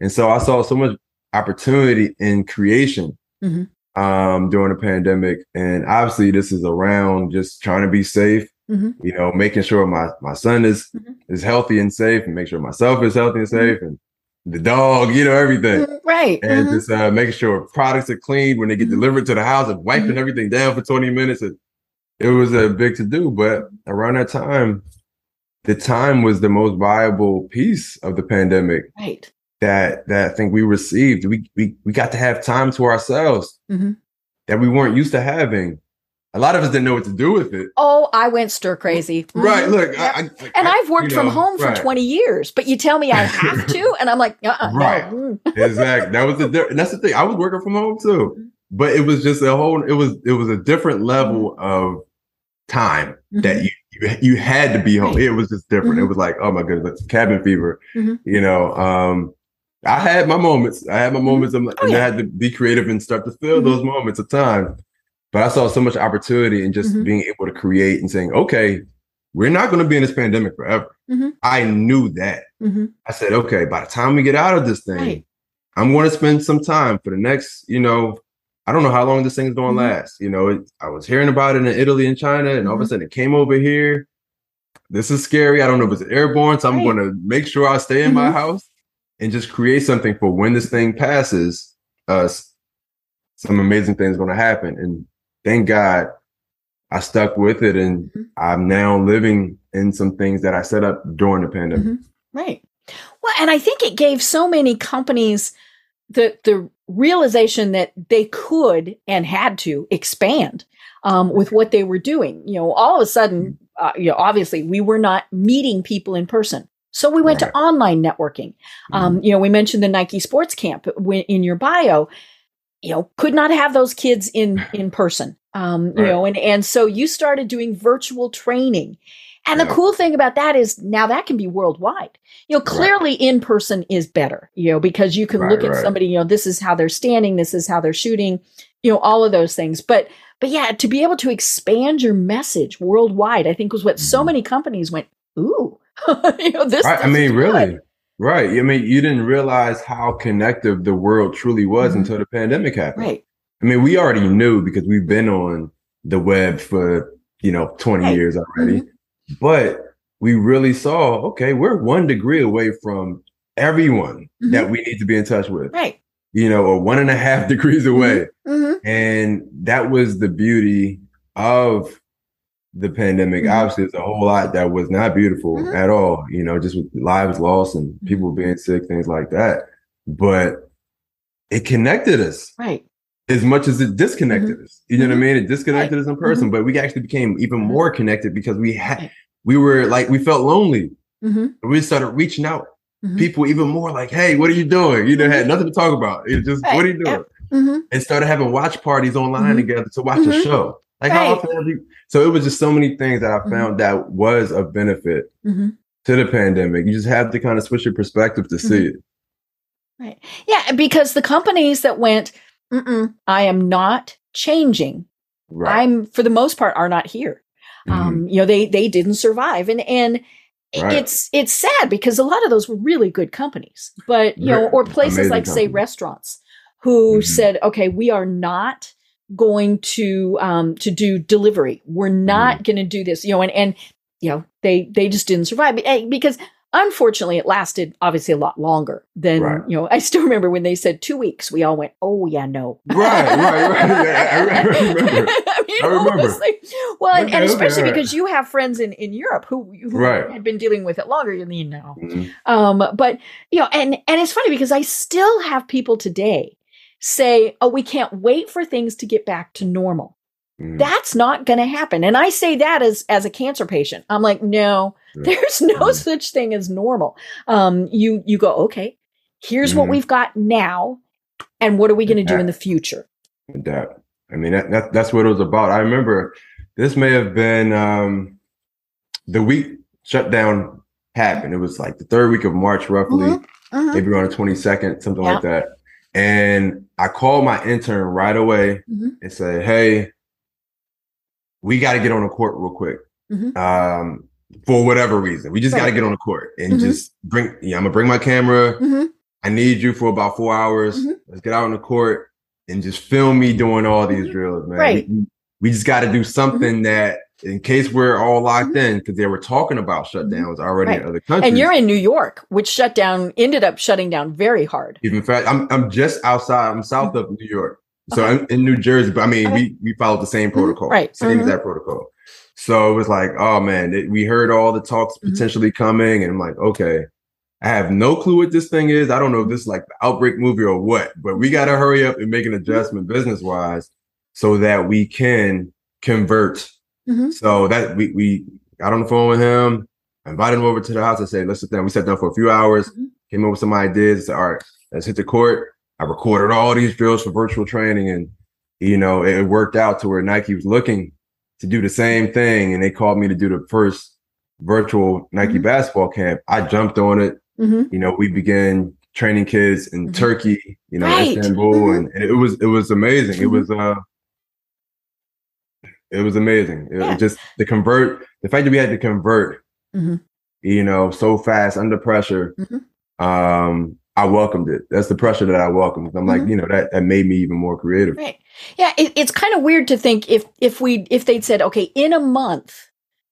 And so I saw so much opportunity in creation Mhm. um, during the pandemic. And obviously this is around just trying to be safe, Mhm. you know, making sure my, my son is, Mhm. is healthy and safe and make sure myself is healthy and Mm-hmm. safe and the dog, you know, everything Mhm. Right. and Mhm. just uh, making sure products are clean when they get Mhm. delivered to the house and wiping Mhm. everything down for 20 minutes. It, it was a big to do, but around that time, the time was the most viable piece of the pandemic Right. That that I think we received. We we we got to have time to ourselves Mhm. that we weren't used to having. A lot of us didn't know what to do with it. Oh, I went stir crazy. Right. Mhm. Look, Yep. I, I, and I- I've worked you from know, home for right. 20 years, but you tell me I have to, and I'm like, uh-uh. Right. Mm. exactly. That was the and that's the thing. I was working from home too, but it was just a whole. It was it was a different level of time that you you, you had to be home. Mm-hmm. It was just different. It Mhm. was like oh my goodness, cabin fever. Mhm. You know, um, I had my moments. I had my moments, of, Oh, and yeah. I had to be creative and start to fill Mhm. those moments of time. But I saw so much opportunity in just Mhm. being able to create and saying, okay, we're not going to be in this pandemic forever. Mhm. I knew that. Mhm. I said, okay, by the time we get out of this thing, Right. I'm going to spend some time for the next, you know, I don't know how long this thing is going to Mhm. last. You know, it, I was hearing about it in Italy and China, and all of a sudden it came over here. This is scary. I don't know if it's airborne, so I'm Right. going to make sure I stay in my house and just create something for when this thing passes us. Some amazing things going to happen, and thank God I stuck with it, and Mhm. I'm now living in some things that I set up during the pandemic. Mhm. Right. Well, and I think it gave so many companies the the realization that they could and had to expand um, with what they were doing. You know, all of a sudden, uh, you know, obviously we were not meeting people in person. So we went Right. to online networking. Um, you know, we mentioned the Nike Sports Camp in your bio. You know, could not have those kids in in person. Um, you know, and and so you started doing virtual training. And the cool thing about that is now that can be worldwide. You know, clearly in person is better, you know, because you can Right, look at right. somebody, you know, this is how they're standing, this is how they're shooting, you know, all of those things. But but yeah, to be able to expand your message worldwide, I think was what so Mhm. many companies went, ooh, you know, this, Right. I mean, good. really. Right. I mean, you didn't realize how connective the world truly was Mhm. until the pandemic happened. Right. I mean, we already knew because we've been on the web for, you know, 20 Right. Mm-hmm. years already. But we really saw, okay, we're one degree away from everyone Mhm. that we need to be in touch with, Right. you know, or one and a half degrees away. hmm And that was the beauty of the pandemic. Mhm. Obviously, there's a whole lot that was not beautiful Mhm. at all, you know, just with lives lost and Mm-hmm. people being sick, things like that. But it connected us Right. as much as it disconnected mm-hmm. us. You know what I Mhm. mean? It disconnected us in mm-hmm. person, but we actually became even mm-hmm. more connected because we had, Right. we were like, we felt lonely. We started reaching out people even more like, hey, what are you doing? You know, had nothing to talk about. It just, Right. what are you doing? And started having watch parties online together to watch a show. Like Right. how often have you? So it was just so many things that I Mhm. found that was a benefit hmm to the pandemic. You just have to kind of switch your perspective to Mm-hmm. see it. Right. Yeah, because the companies that went, Mm-mm, I am not changing. Right. I'm for the most part are not here. Mhm. Um, you know, they they didn't survive, and and Right. it's it's sad because a lot of those were really good companies, but you know, or places Amazing like say restaurants who Mhm. said, okay, we are not going to um to do delivery. We're not Mm-hmm. going to do this. You know, and and you know they they just didn't survive Eh, because unfortunately, it lasted obviously a lot longer than Right. you know. I still remember when they said two weeks. We all went, "Oh yeah, no." Right, right, right. Yeah, I re- I remember. I know, it was remember. like- well, and, Okay, and okay, especially because you have friends in, in Europe who, who Right. had been dealing with it longer than you know. Mhm. Um, but you know, and and it's funny because I still have people today say, "Oh, we can't wait for things to get back to normal." Mhm. That's not going to happen. And I say that as as a cancer patient. I'm like, no, Yeah. there's no Mhm. such thing as normal. Um, you you go, okay, here's what Mhm. we've got now, and what are we going to do in the future? Adapt. I mean, that, that that's what it was about. I remember this may have been um, the week shutdown happened. It was like the third week of March, roughly, Mhm. Mhm. maybe around the 22nd, something Yeah. like that. And I called my intern right away Mhm. and said, Hey, we got to get on the court real quick. Mhm. Um, for whatever reason, we just got to get on the court and Mhm. just bring, yeah, I'm gonna bring my camera. Mhm. I need you for about four hours. Mhm. Let's get out on the court and just film me doing all these Mhm. drills, man. Right. Mm-hmm. We, we just got to do something that, in case we're all locked mm-hmm. in, because they were talking about mm-hmm. shutdowns already Right. in other countries. And you're in New York, which shut down, ended up shutting down very hard. Even fact, I'm I'm just outside. I'm south mm-hmm. of New York, so Okay. I'm in New Jersey. But I mean, Okay. we we followed the same protocol, Right. Same Mhm. exact protocol. So it was like, oh man, it- we heard all the talks potentially coming, and I'm like, okay, I have no clue what this thing is. I don't know if this is like the outbreak movie or what, but we got to hurry up and make an adjustment business wise so that we can convert. Mhm. So that we we got on the phone with him, invited him over to the house. I said, let's sit down. We sat down for a few hours, Mhm. came up with some ideas. Said, all right, let's hit the court. I recorded all these drills for virtual training, and you know it, worked out to where Nike was looking to do the same thing, and they called me to do the first virtual Nike Mhm. basketball camp. I jumped on it. Mhm. You know, we began training kids in Mhm. Turkey, you know, Right. Istanbul, Mhm. and, and it was it was amazing. It Mhm. was uh it was amazing. It, Yeah. just the convert, the fact that we had to convert, Mhm. you know, so fast under pressure. Mhm. Um, I welcomed it. That's the pressure that I welcomed. I'm like, Mhm. you know, that that made me even more creative. Right. Yeah. It, it's kind of weird to think if if we if they'd said, okay, in a month,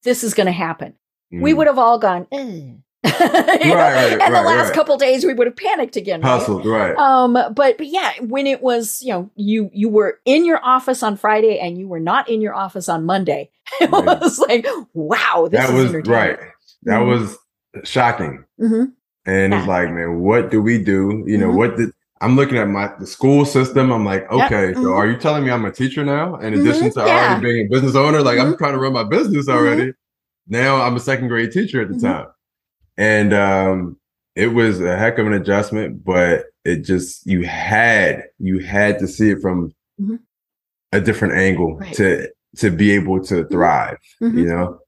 this is going to happen, we Mm. would have all gone. "Ugh." Know? right, and the last right. couple days, we would have panicked again. right? right? Um, but but yeah, when it was, you know, you you were in your office on Friday and you were not in your office on Monday. It Right. was like, wow, this that is was right. That Mhm. was shocking. hmm And it's like, man, what do we do? You know, Mhm. what did I'm looking at my the school system. I'm like, Yep. okay, so are you telling me I'm a teacher now? In Mhm. addition to Yeah. already being a business owner, like I'm Mhm. trying to run my business already. Now I'm a second grade teacher at the Mhm. time. And um it was a heck of an adjustment, but it just you had you had to see it from Mhm. a different angle Right. to to be able to thrive, Mhm. you know?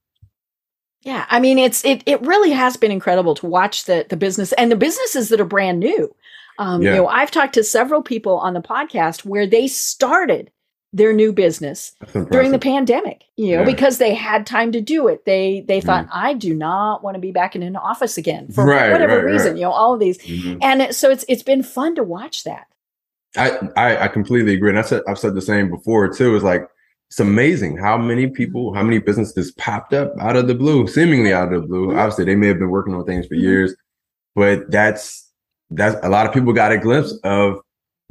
Yeah, I mean, it's it it really has been incredible to watch the the business and the businesses that are brand new. Um, Yeah. You know, I've talked to several people on the podcast where they started their new business during the pandemic, you know, Yeah. Mm-hmm. because they had time to do it. They they thought, I do not want to be back in an office again for Right, whatever right, reason, right. you know, all of these. Mhm. And it, so it's it's been fun to watch that. I, I I completely agree, and I said I've said the same before too. It's like it's amazing how many people, how many businesses popped up out of the blue, seemingly out of the blue. Mhm. Obviously, they may have been working on things for Mhm. years, but that's that's a lot of people got a glimpse of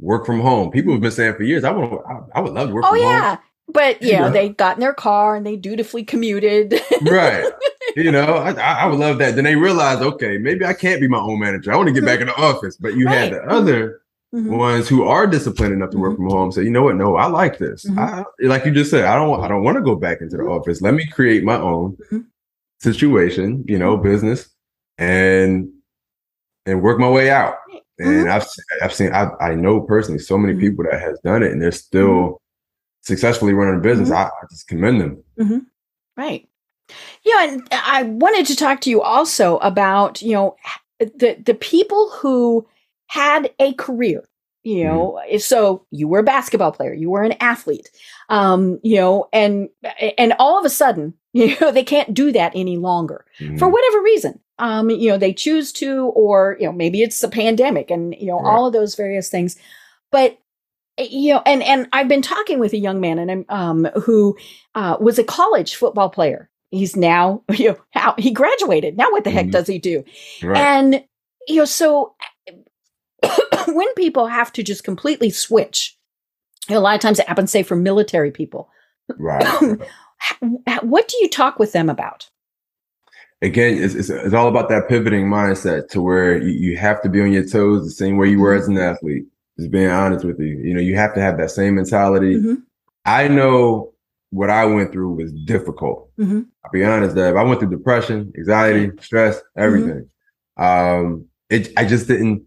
work from home. People have been saying for years, I would I, would love to work Oh from yeah. But you know, they got in their car and they dutifully commuted. Right. You know, I, I would love that. Then they realized, okay, maybe I can't be my own manager. I want to get back in the office. But you had the other Mhm. ones who are disciplined enough to work from home say, you know what? No, I like this. Mhm. I, like you just said, I don't, I don't want to go back into the Mhm. office. Let me create my own situation, you know, business, and and work my way out. And I've I've seen I I know personally so many Mhm. people that has done it, and they're still successfully running a business. Mhm. I, I just commend them. Right. Yeah, and I wanted to talk to you also about, you know, the the people who had a career. You know, so you were a basketball player, you were an athlete, um, you know, and and all of a sudden, you know, they can't do that any longer Mhm. for whatever reason. Um, you know, they choose to, or you know, maybe it's a pandemic, and you know, Right. all of those various things. But eh, you know, and and I've been talking with a young man, and I'm um, who uh, was a college football player, he's now you know how he graduated. Now what the heck Mhm. does he do? Right. And you know, so when people have to just completely switch, a lot of times it happens, say, for military people. right. What do you talk with them about? Again, it's, it's, it's all about that pivoting mindset to where you, you have to be on your toes the same way you were as an athlete. Just being honest with you. You know, you have to have that same mentality. Mhm. I know what I went through was difficult. Mhm. I'll be honest, Deb. I went through depression, anxiety, stress, everything. Um, it I just didn't.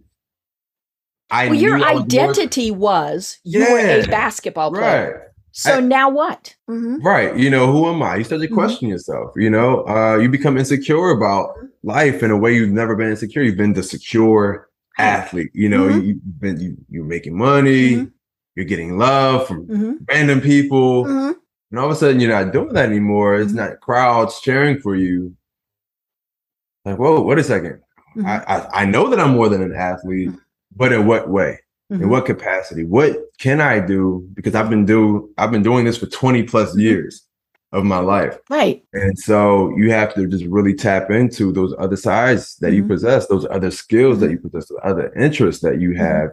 I well, your knew I was more- identity was you were a basketball player. right, So I- now what? Mhm. right. You know, who am I? You start to Mhm. question yourself. You know, uh, you become insecure about life in a way you've never been insecure. You've been the secure athlete. You know, Mhm. you, you've been you, you're making money. Mhm. You're getting love from random people. And all of a sudden, you're not doing that anymore. It's not crowds cheering for you. Like, whoa, wait a 2nd Mhm. I, I I know that I'm more than an athlete, but in what way? In Mhm. what capacity? What can I do? Because I've been do I've been doing this for 20 plus Mm-hmm. years of my life. Right. And so you have to just really tap into those other sides that you Mhm. possess, those other skills that you possess, those other interests that you Mhm. have.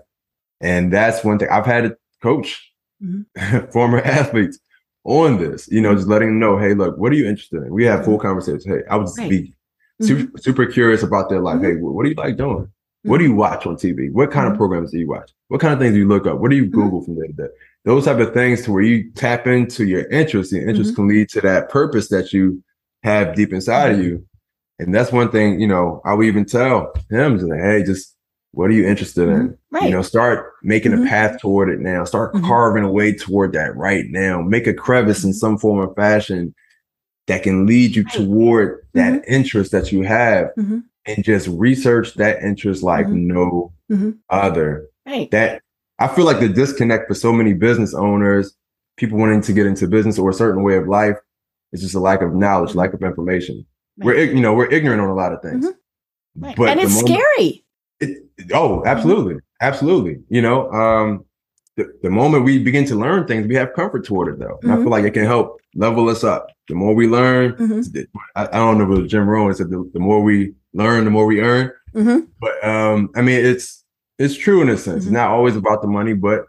And that's one thing I've had to coach former athletes on this, you know, just letting them know, hey, look, what are you interested in? We have full conversations. Hey, I would just Right. be Mhm. super, super curious about their life. Hey, what do you like doing? What do you mm-hmm. watch on TV? What kind of mm-hmm. programs do you watch? What kind of things do you look up? What do you Mhm. Google from day to day? Those type of things to where you tap into your interests. Your interests Mhm. can lead to that purpose that you have deep inside of Mhm. you. And that's one thing, you know, I would even tell him, like, hey, just what are you interested in? Mm-hmm. Right. You know, start making a path toward it now. Start carving a way toward that right now. Make a crevice in some form or fashion that can lead you Right. toward that interest that you have. And just research that interest like Mhm. no Mhm. other. Right. That I feel like the disconnect for so many business owners, people wanting to get into business or a certain way of life, is just a lack of knowledge, lack of information. We're you know we're ignorant on a lot of things, Mhm. Right. but and it's moment- scary. it, oh, absolutely, absolutely. You know, um, the, the moment we begin to learn things, we have comfort toward it, though. And I feel like it can help level us up. The more we learn, Mhm. the- I, I don't know if it was Jim Rohn said, the, the more we learn, the more we earn. Mhm. But um, I mean, it's it's true in a sense. Mhm. It's not always about the money, but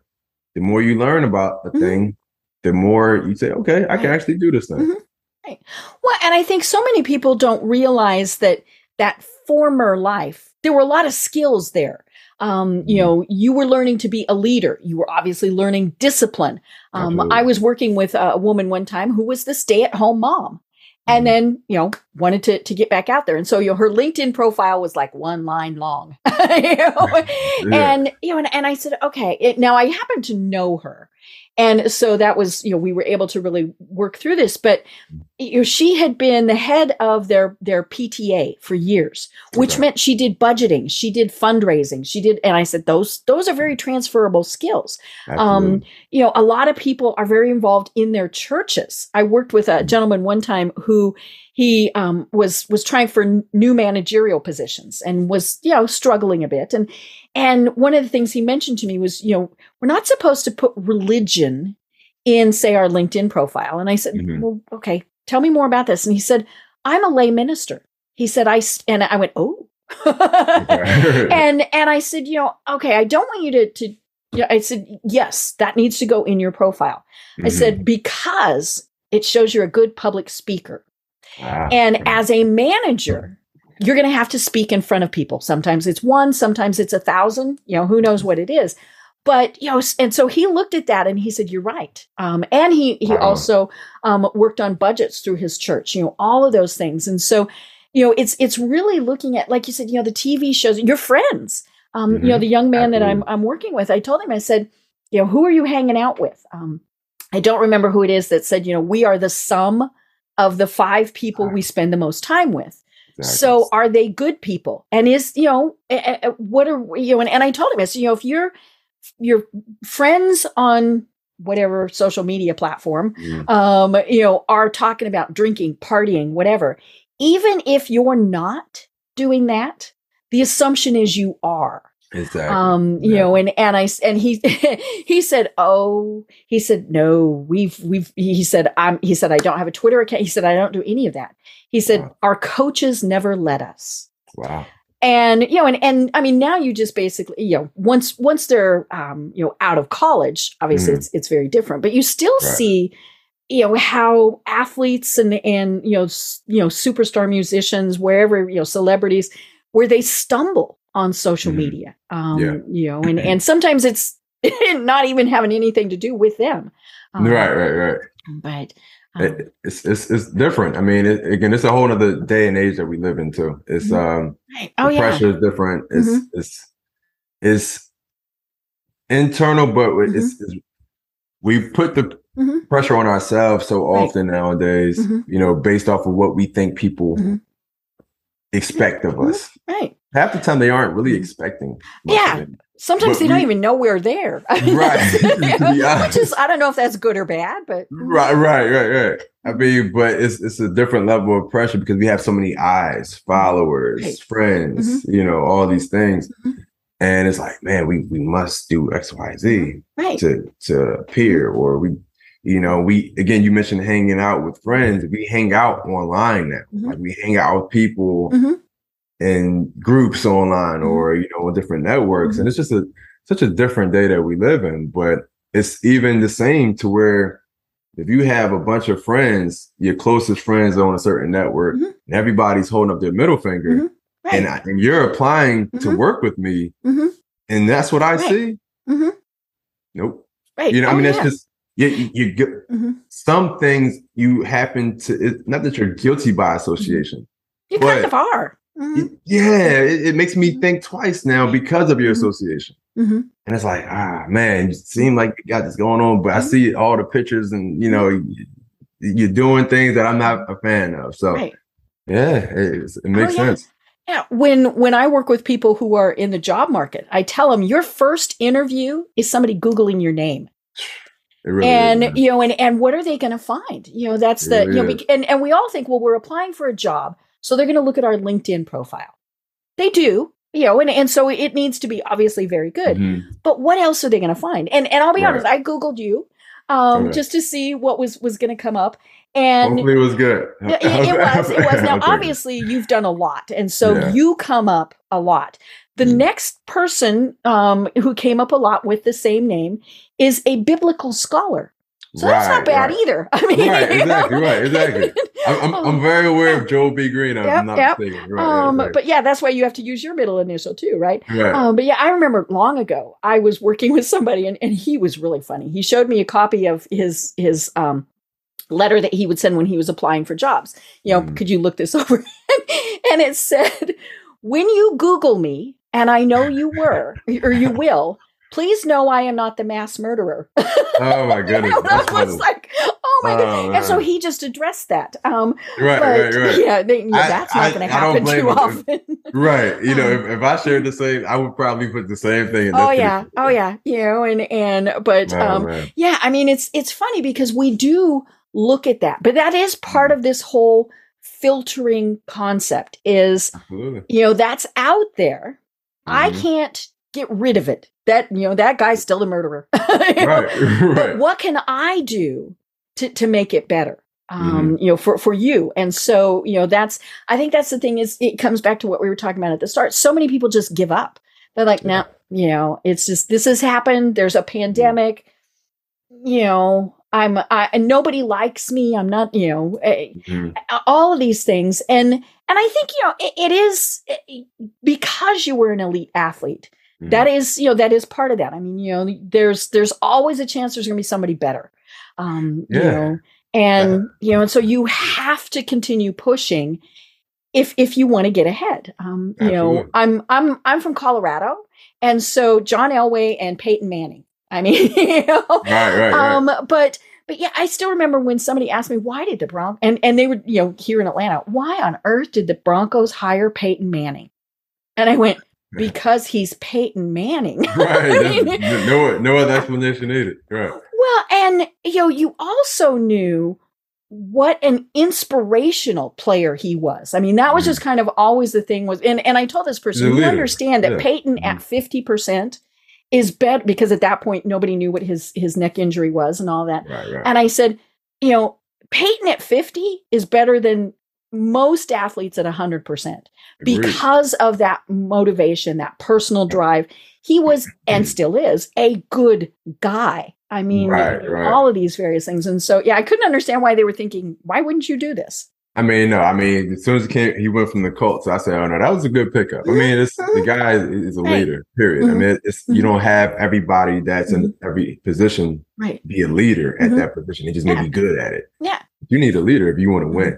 the more you learn about a Mhm. thing, the more you say, okay, I can actually do this thing. Mhm. Well, and I think so many people don't realize that that former life, there were a lot of skills there. Um, you Mm-hmm. know, you were learning to be a leader. You were obviously learning discipline. Um, I was working with a woman one time who was the stay at home mom. And Mhm. then, you know, wanted to, to get back out there. And so, you know, her LinkedIn profile was like one line long, you know, Yeah. and, you know, and, and I said, okay, it, now I happen to know her. And so that was, you know, we were able to really work through this, but you know, she had been the head of their, their PTA for years, which Okay. meant she did budgeting, she did fundraising, she did, and I said, those, those are very transferable skills um, you know, a lot of people are very involved in their churches. I worked with a gentleman one time who he um, was was trying for n- new managerial positions and was you know struggling a bit. And and one of the things he mentioned to me was, you know, we're not supposed to put religion in, say, our LinkedIn profile. And I said, Mhm. well, okay, tell me more about this. And he said, I'm a lay minister. He said, I s- and I went, oh. And and I said, you know, okay, I don't want you to to yeah, I said, yes, that needs to go in your profile. I Mhm. said, because it shows you're a good public speaker. Ah, And as a manager, you're going to have to speak in front of people. Sometimes it's one, sometimes it's a thousand, you know, who knows what it is. But, you know, and so he looked at that and he said, you're right. Um, and he, he Wow. also um, worked on budgets through his church, you know, all of those things. And so, you know, it's, it's really looking at, like you said, you know, the TV shows, your friends, um, you know, Mhm. the young man that I'm, I'm working with, I told him, I said, you know, who are you hanging out with? Um, I don't remember who it is that said, you know, we are the sum of the five people we spend the most time with. Exactly. So are they good people? And is, you know, what are, you know, and, and I told him, I said, you know, if you're, your friends on whatever social media platform, Mhm. um, you know, are talking about drinking, partying, whatever, even if you're not doing that, the assumption is you are. Exactly. Um, you Yeah. know, and and I and he he said, "Oh, he said no, we've we've." He said, "I'm." He said, "I don't have a Twitter account." He said, "I don't do any of that." He said, Wow. "Our coaches never let us." Wow. and you know and and i mean now you just basically you know once once they're um you know out of college obviously Mhm. it's it's very different but you still Right. see you know how athletes and and you know s- you know superstar musicians wherever you know celebrities where they stumble on social Mhm. media um Yeah. you know and and sometimes it's not even having anything to do with them Um, right, right, right. but um, It, it's it's it's different. I mean, it, again, it's a whole other day and age that we live into. It's Mhm. um, right. oh the yeah pressure is different. It's Mhm. it's it's internal, but Mm-hmm. it's, it's we put the Mhm. pressure on ourselves so Right. often nowadays. Mhm. You know, based off of what we think people expect of us. right Half the time, they aren't really Mhm. expecting. Yeah. Sometimes But they don't even know we're there. I mean, Right. which is I don't know if that's good or bad, but Right, right, right, right. I mean, but it's it's a different level of pressure because we have so many eyes, followers, Right. friends, you know, all these things. Mhm. And it's like, man, we we must do X, Y, Z right, to to appear, or we, you know, we again, you mentioned hanging out with friends. We hang out online now. Mhm. Like we hang out with people Mhm. In groups online Mhm. or you know, on different networks, and it's just a such a different day that we live in. But it's even the same to where if you have a bunch of friends, your closest friends on a certain network, Mhm. and everybody's holding up their middle finger, Mhm. right, and, I, and you're applying to Mhm. work with me, Mhm. and that's what I Right. see. Nope. right. You know, I Oh, mean, it's yeah. just you, you, you get some things you happen to. It, not that you're guilty by association. you but- kind of are. Mhm. Yeah, it, it makes me think twice now because of your Mhm. association. Mhm. And it's like, ah, man, you seem like you got this going on, but I Mhm. see all the pictures and, you know, you- you're doing things that I'm not a fan of. So, Right. yeah, it, it makes Oh, yeah. sense. Yeah. When when I work with people who are in the job market, I tell them your first interview is somebody googling your name. It really and is. you know and and what are they going to find you know that's the really you know is. and, and we all think well we're applying for a job so they're going to look at our linkedin profile they do you know and, and so it needs to be obviously very good Mhm. but what else are they going to find and and i'll be Right. honest i googled you um Okay. just to see what was was going to come up and Hopefully it was good. it, it was it was now I'll take it. obviously you've done a lot and so Yeah. you come up a lot the Mm. next person um, who came up a lot with the same name is a biblical scholar so that's not bad right. either. I mean, Right, exactly, right, exactly. I'm, I'm, I'm very aware of Joel B. Green. I'm Yep, not yep. mistaken. Right, right, um, right. but yeah, that's why you have to use your middle initial too, right? right. Um, but yeah, I remember long ago I was working with somebody and, and he was really funny. He showed me a copy of his his um, letter that he would send when he was applying for jobs. You know, Mm. could you look this over? and it said, "When you Google me, and I know you were or you will." Please know I am not the mass murderer. oh my goodness, that's I was like, oh my god! Oh, And so he just addressed that. Um, right, but right, right. yeah, they, yeah, I- that's I- not going to happen too often. Right. You know, Um, if, if I shared the same, I would probably put the same thing. in oh yeah, particular oh yeah, you know, and and but Oh, um, man. yeah, I mean, it's it's funny because we do look at that, but that is part Mm-hmm. of this whole filtering concept. Is Absolutely. you know that's out there. I Mhm. can't get rid of it. That you know that guy's still a murderer. Right, But right. what can I do to to make it better? Mm-hmm. Um, you know, for for you. And so, you know, that's I think that's the thing is it comes back to what we were talking about at the start. So many people just give up. They're like, Yeah. no, you know, it's just this has happened. There's a pandemic. You know, I'm I and nobody likes me. I'm not, you know, eh, Mhm. all of these things and and i think you know it, it is eh, because you were an elite athlete Mhm. that is you know that is part of that i mean you know there's there's always a chance there's going to be somebody better um you know and you know and so you have to continue pushing if if you want to get ahead um you know i'm i'm i'm from colorado and so john elway and peyton manning i mean you know Right, right, right. um, but but yeah, I still remember when somebody asked me why did the Broncos and and they were you know here in Atlanta, why on earth did the Broncos hire Peyton Manning? And I went because he's Peyton Manning. right. Mean, no, no other explanation needed. Right. well, and you know, you also knew what an inspirational player he was. I mean, that was Mhm. just kind of always the thing was, and, and I told this person, you understand that Yeah. Peyton at 50% is better because at that point, nobody knew what his, his neck injury was and all that. Right, right. And I said, you know, Peyton at 50 is better than most athletes at 100% Agreed. Because of that motivation, that personal drive. He was and mm-hmm. still is a good guy. I mean, Right, right. all of these various things. And so, yeah, I couldn't understand why they were thinking, why wouldn't you do this? I mean, no, I mean, as soon as he came, he went from the Colts. I said, "Oh no, that was a good pickup." I mean, it's the mm-hmm. guy is a Right. leader. Period. I Mhm. mean, it's you mm-hmm. don't have everybody that's in every position Right. be a leader at Mhm. that position. They just may Yeah. be good at it. Yeah. You need a leader if you want to win.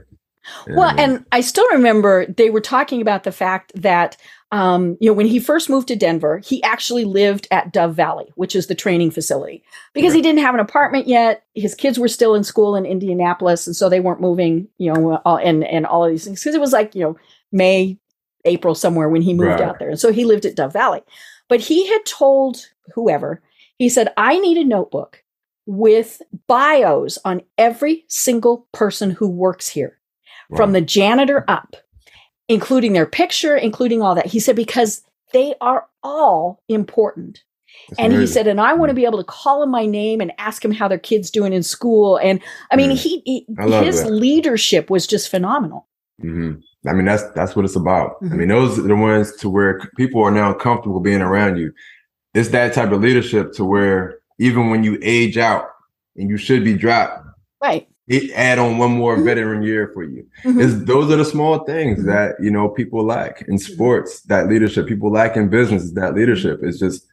Well, And- and I still remember they were talking about the fact that, um, you know, when he first moved to Denver, he actually lived at Dove Valley, which is the training facility, because he didn't have an apartment yet. His kids were still in school in Indianapolis, and so they weren't moving, you know, all, and and all of these things because it was like you know May, April somewhere when he moved Right. out there, and so he lived at Dove Valley. But he had told whoever he said, "I need a notebook with bios on every single person who works here." From the janitor up, including their picture, including all that. He said, because they are all important. That's And he said, and I want to be able to call him my name and ask him how their kids doing in school. And I mean, Mm. he, he I his that. leadership was just phenomenal. hmm I mean, that's that's what it's about. Mhm. I mean, those are the ones to where people are now comfortable being around you. It's that type of leadership to where even when you age out and you should be dropped, Right. It add on one more Mhm. veteran year for you. Mhm. It's, those are the small things Mhm. that you know people lack in sports. That leadership, people lack in business. That leadership? It's just,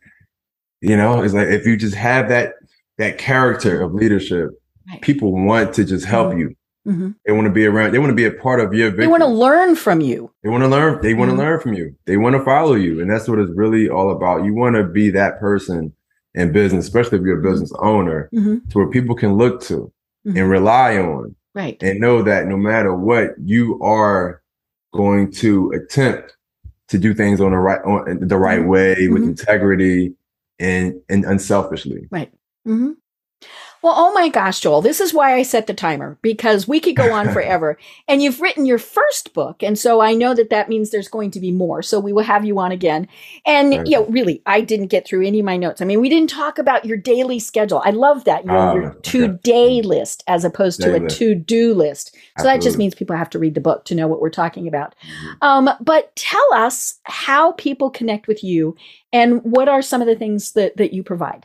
you know, it's like if you just have that that character of leadership, Right. people want to just help you. Mhm. They want to be around. They want to be a part of your. They want to learn from you. They want to learn. They want Mhm. to learn from you. They want to follow you, and that's what it's really all about. You want to be that person in business, especially if you're a business owner, Mhm. to where people can look to Mhm. and rely on, Right. and know that no matter what, you are going to attempt to do things on the right on the right Mhm. way with Mhm. integrity and and unselfishly. Right. hmm Well, oh my gosh, Joel, this is why I set the timer because we could go on forever. and you've written your first book. And so I know that that means there's going to be more. So we will have you on again. And, Right. you know, really, I didn't get through any of my notes. I mean, we didn't talk about your daily schedule. I love that. You know, Ah, your to day list as opposed to Day a to do list. So that just means people have to read the book to know what we're talking about. Mhm. Um, but tell us how people connect with you and what are some of the things that, that you provide?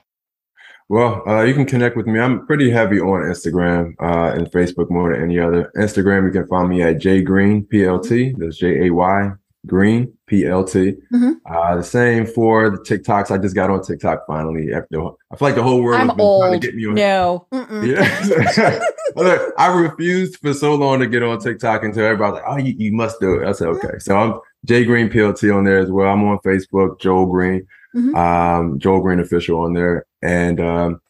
Well, uh, you can connect with me. I'm pretty heavy on Instagram uh, and Facebook more than any other. Instagram, you can find me at J Green PLT. That's J A Y Green PLT. Mhm. Uh, the same for the TikToks. I just got on TikTok finally. After I feel like the whole world I'm has been trying to get me on. No. Yeah. Look, I refused for so long to get on TikTok until everybody was like, "Oh, you, you must do it." I said, "Okay." So I'm J Green PLT on there as well. I'm on Facebook, Joel Green, Mhm. um, Joel Green official on there, and um,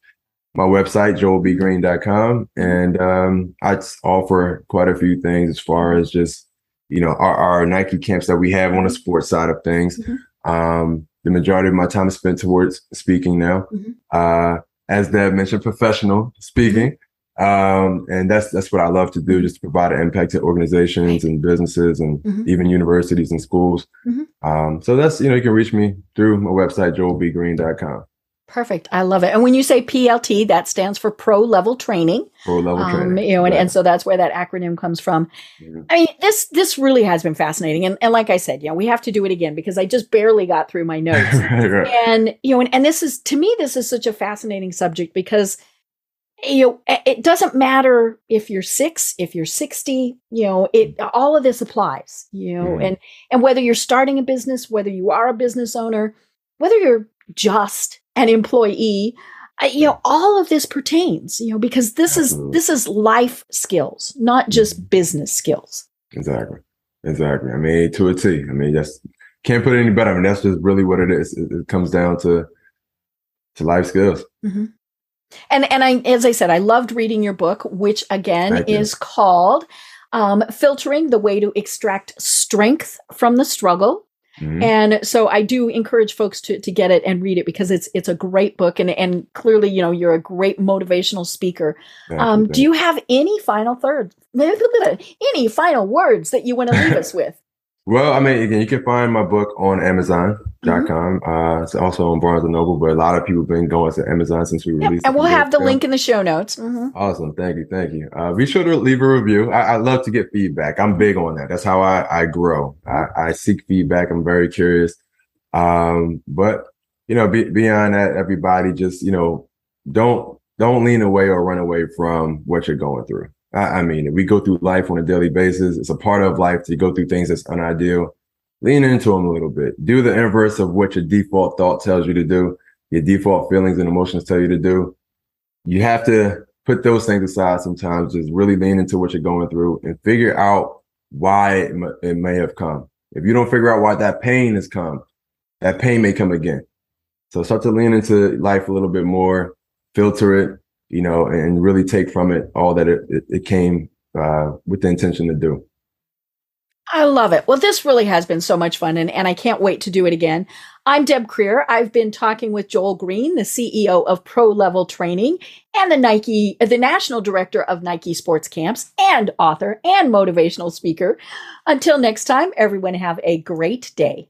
my website joelbgreen.com, and um, I offer quite a few things as far as just you know our, our Nike camps that we have on the sports side of things. Mhm. Um, the majority of my time is spent towards speaking now. Mhm. Uh, as Deb mentioned, professional speaking. Um, and that's that's what I love to do, just to provide an impact to organizations and businesses and Mhm. even universities and schools. Mhm. Um, so that's you know you can reach me through my website joelbgreen.com. Perfect. I love it. And when you say PLT, that stands for pro level training. Pro level Um, training. you know, and, Right. and so that's where that acronym comes from. Mhm. I mean, this this really has been fascinating. And, and like I said, you know, we have to do it again because I just barely got through my notes. right, and you know, and, and this is to me, this is such a fascinating subject because you know it- it doesn't matter if you're six, if you're sixty, you know, it all of this applies. You know, Mhm. and and whether you're starting a business, whether you are a business owner, whether you're just an employee, you know, all of this pertains. You know, because this Absolutely. is this is life skills, not just business skills. Exactly. Exactly. I mean, to a T. I mean, that's can't put it any better. I mean, that's just really what it is. It, it comes down to to life skills. And and I, as I said, I loved reading your book, which again Thank you. is called um, "Filtering: The Way to Extract Strength from the Struggle." Mm-hmm. And so I do encourage folks to, to get it and read it because it's it's a great book and and clearly you know you're a great motivational speaker. Um, do you have any final thirds, any final words that you want to leave us with? Well, I mean, again, you can find my book on Amazon.com. Mm-hmm. Uh, it's also on Barnes and Noble, but a lot of people have been going to Amazon since we released yep, And we'll have the link in the show notes. Mm-hmm. Awesome. Thank you. Thank you. Uh, be sure to leave a review. I, I, love to get feedback. I'm big on that. That's how I, I grow. I, I seek feedback. I'm very curious. Um, but you know, be, beyond that, everybody just, you know, don't, don't lean away or run away from what you're going through. I, mean, we go through life on a daily basis. It's a part of life to go through things that's unideal. Lean into them a little bit. Do the inverse of what your default thought tells you to do. Your default feelings and emotions tell you to do. You have to put those things aside sometimes. Just really lean into what you're going through and figure out why it, m- it may have come. If you don't figure out why that pain has come, that pain may come again. So start to lean into life a little bit more, filter it, you know, and really take from it all that it, it, it came uh, with the intention to do. I love it. Well, this really has been so much fun, and, and I can't wait to do it again. I'm Deb Krier. I've been talking with Joel Green, the CEO of Pro Level Training and the Nike, the national director of Nike Sports Camps, and author and motivational speaker. Until next time, everyone have a great day.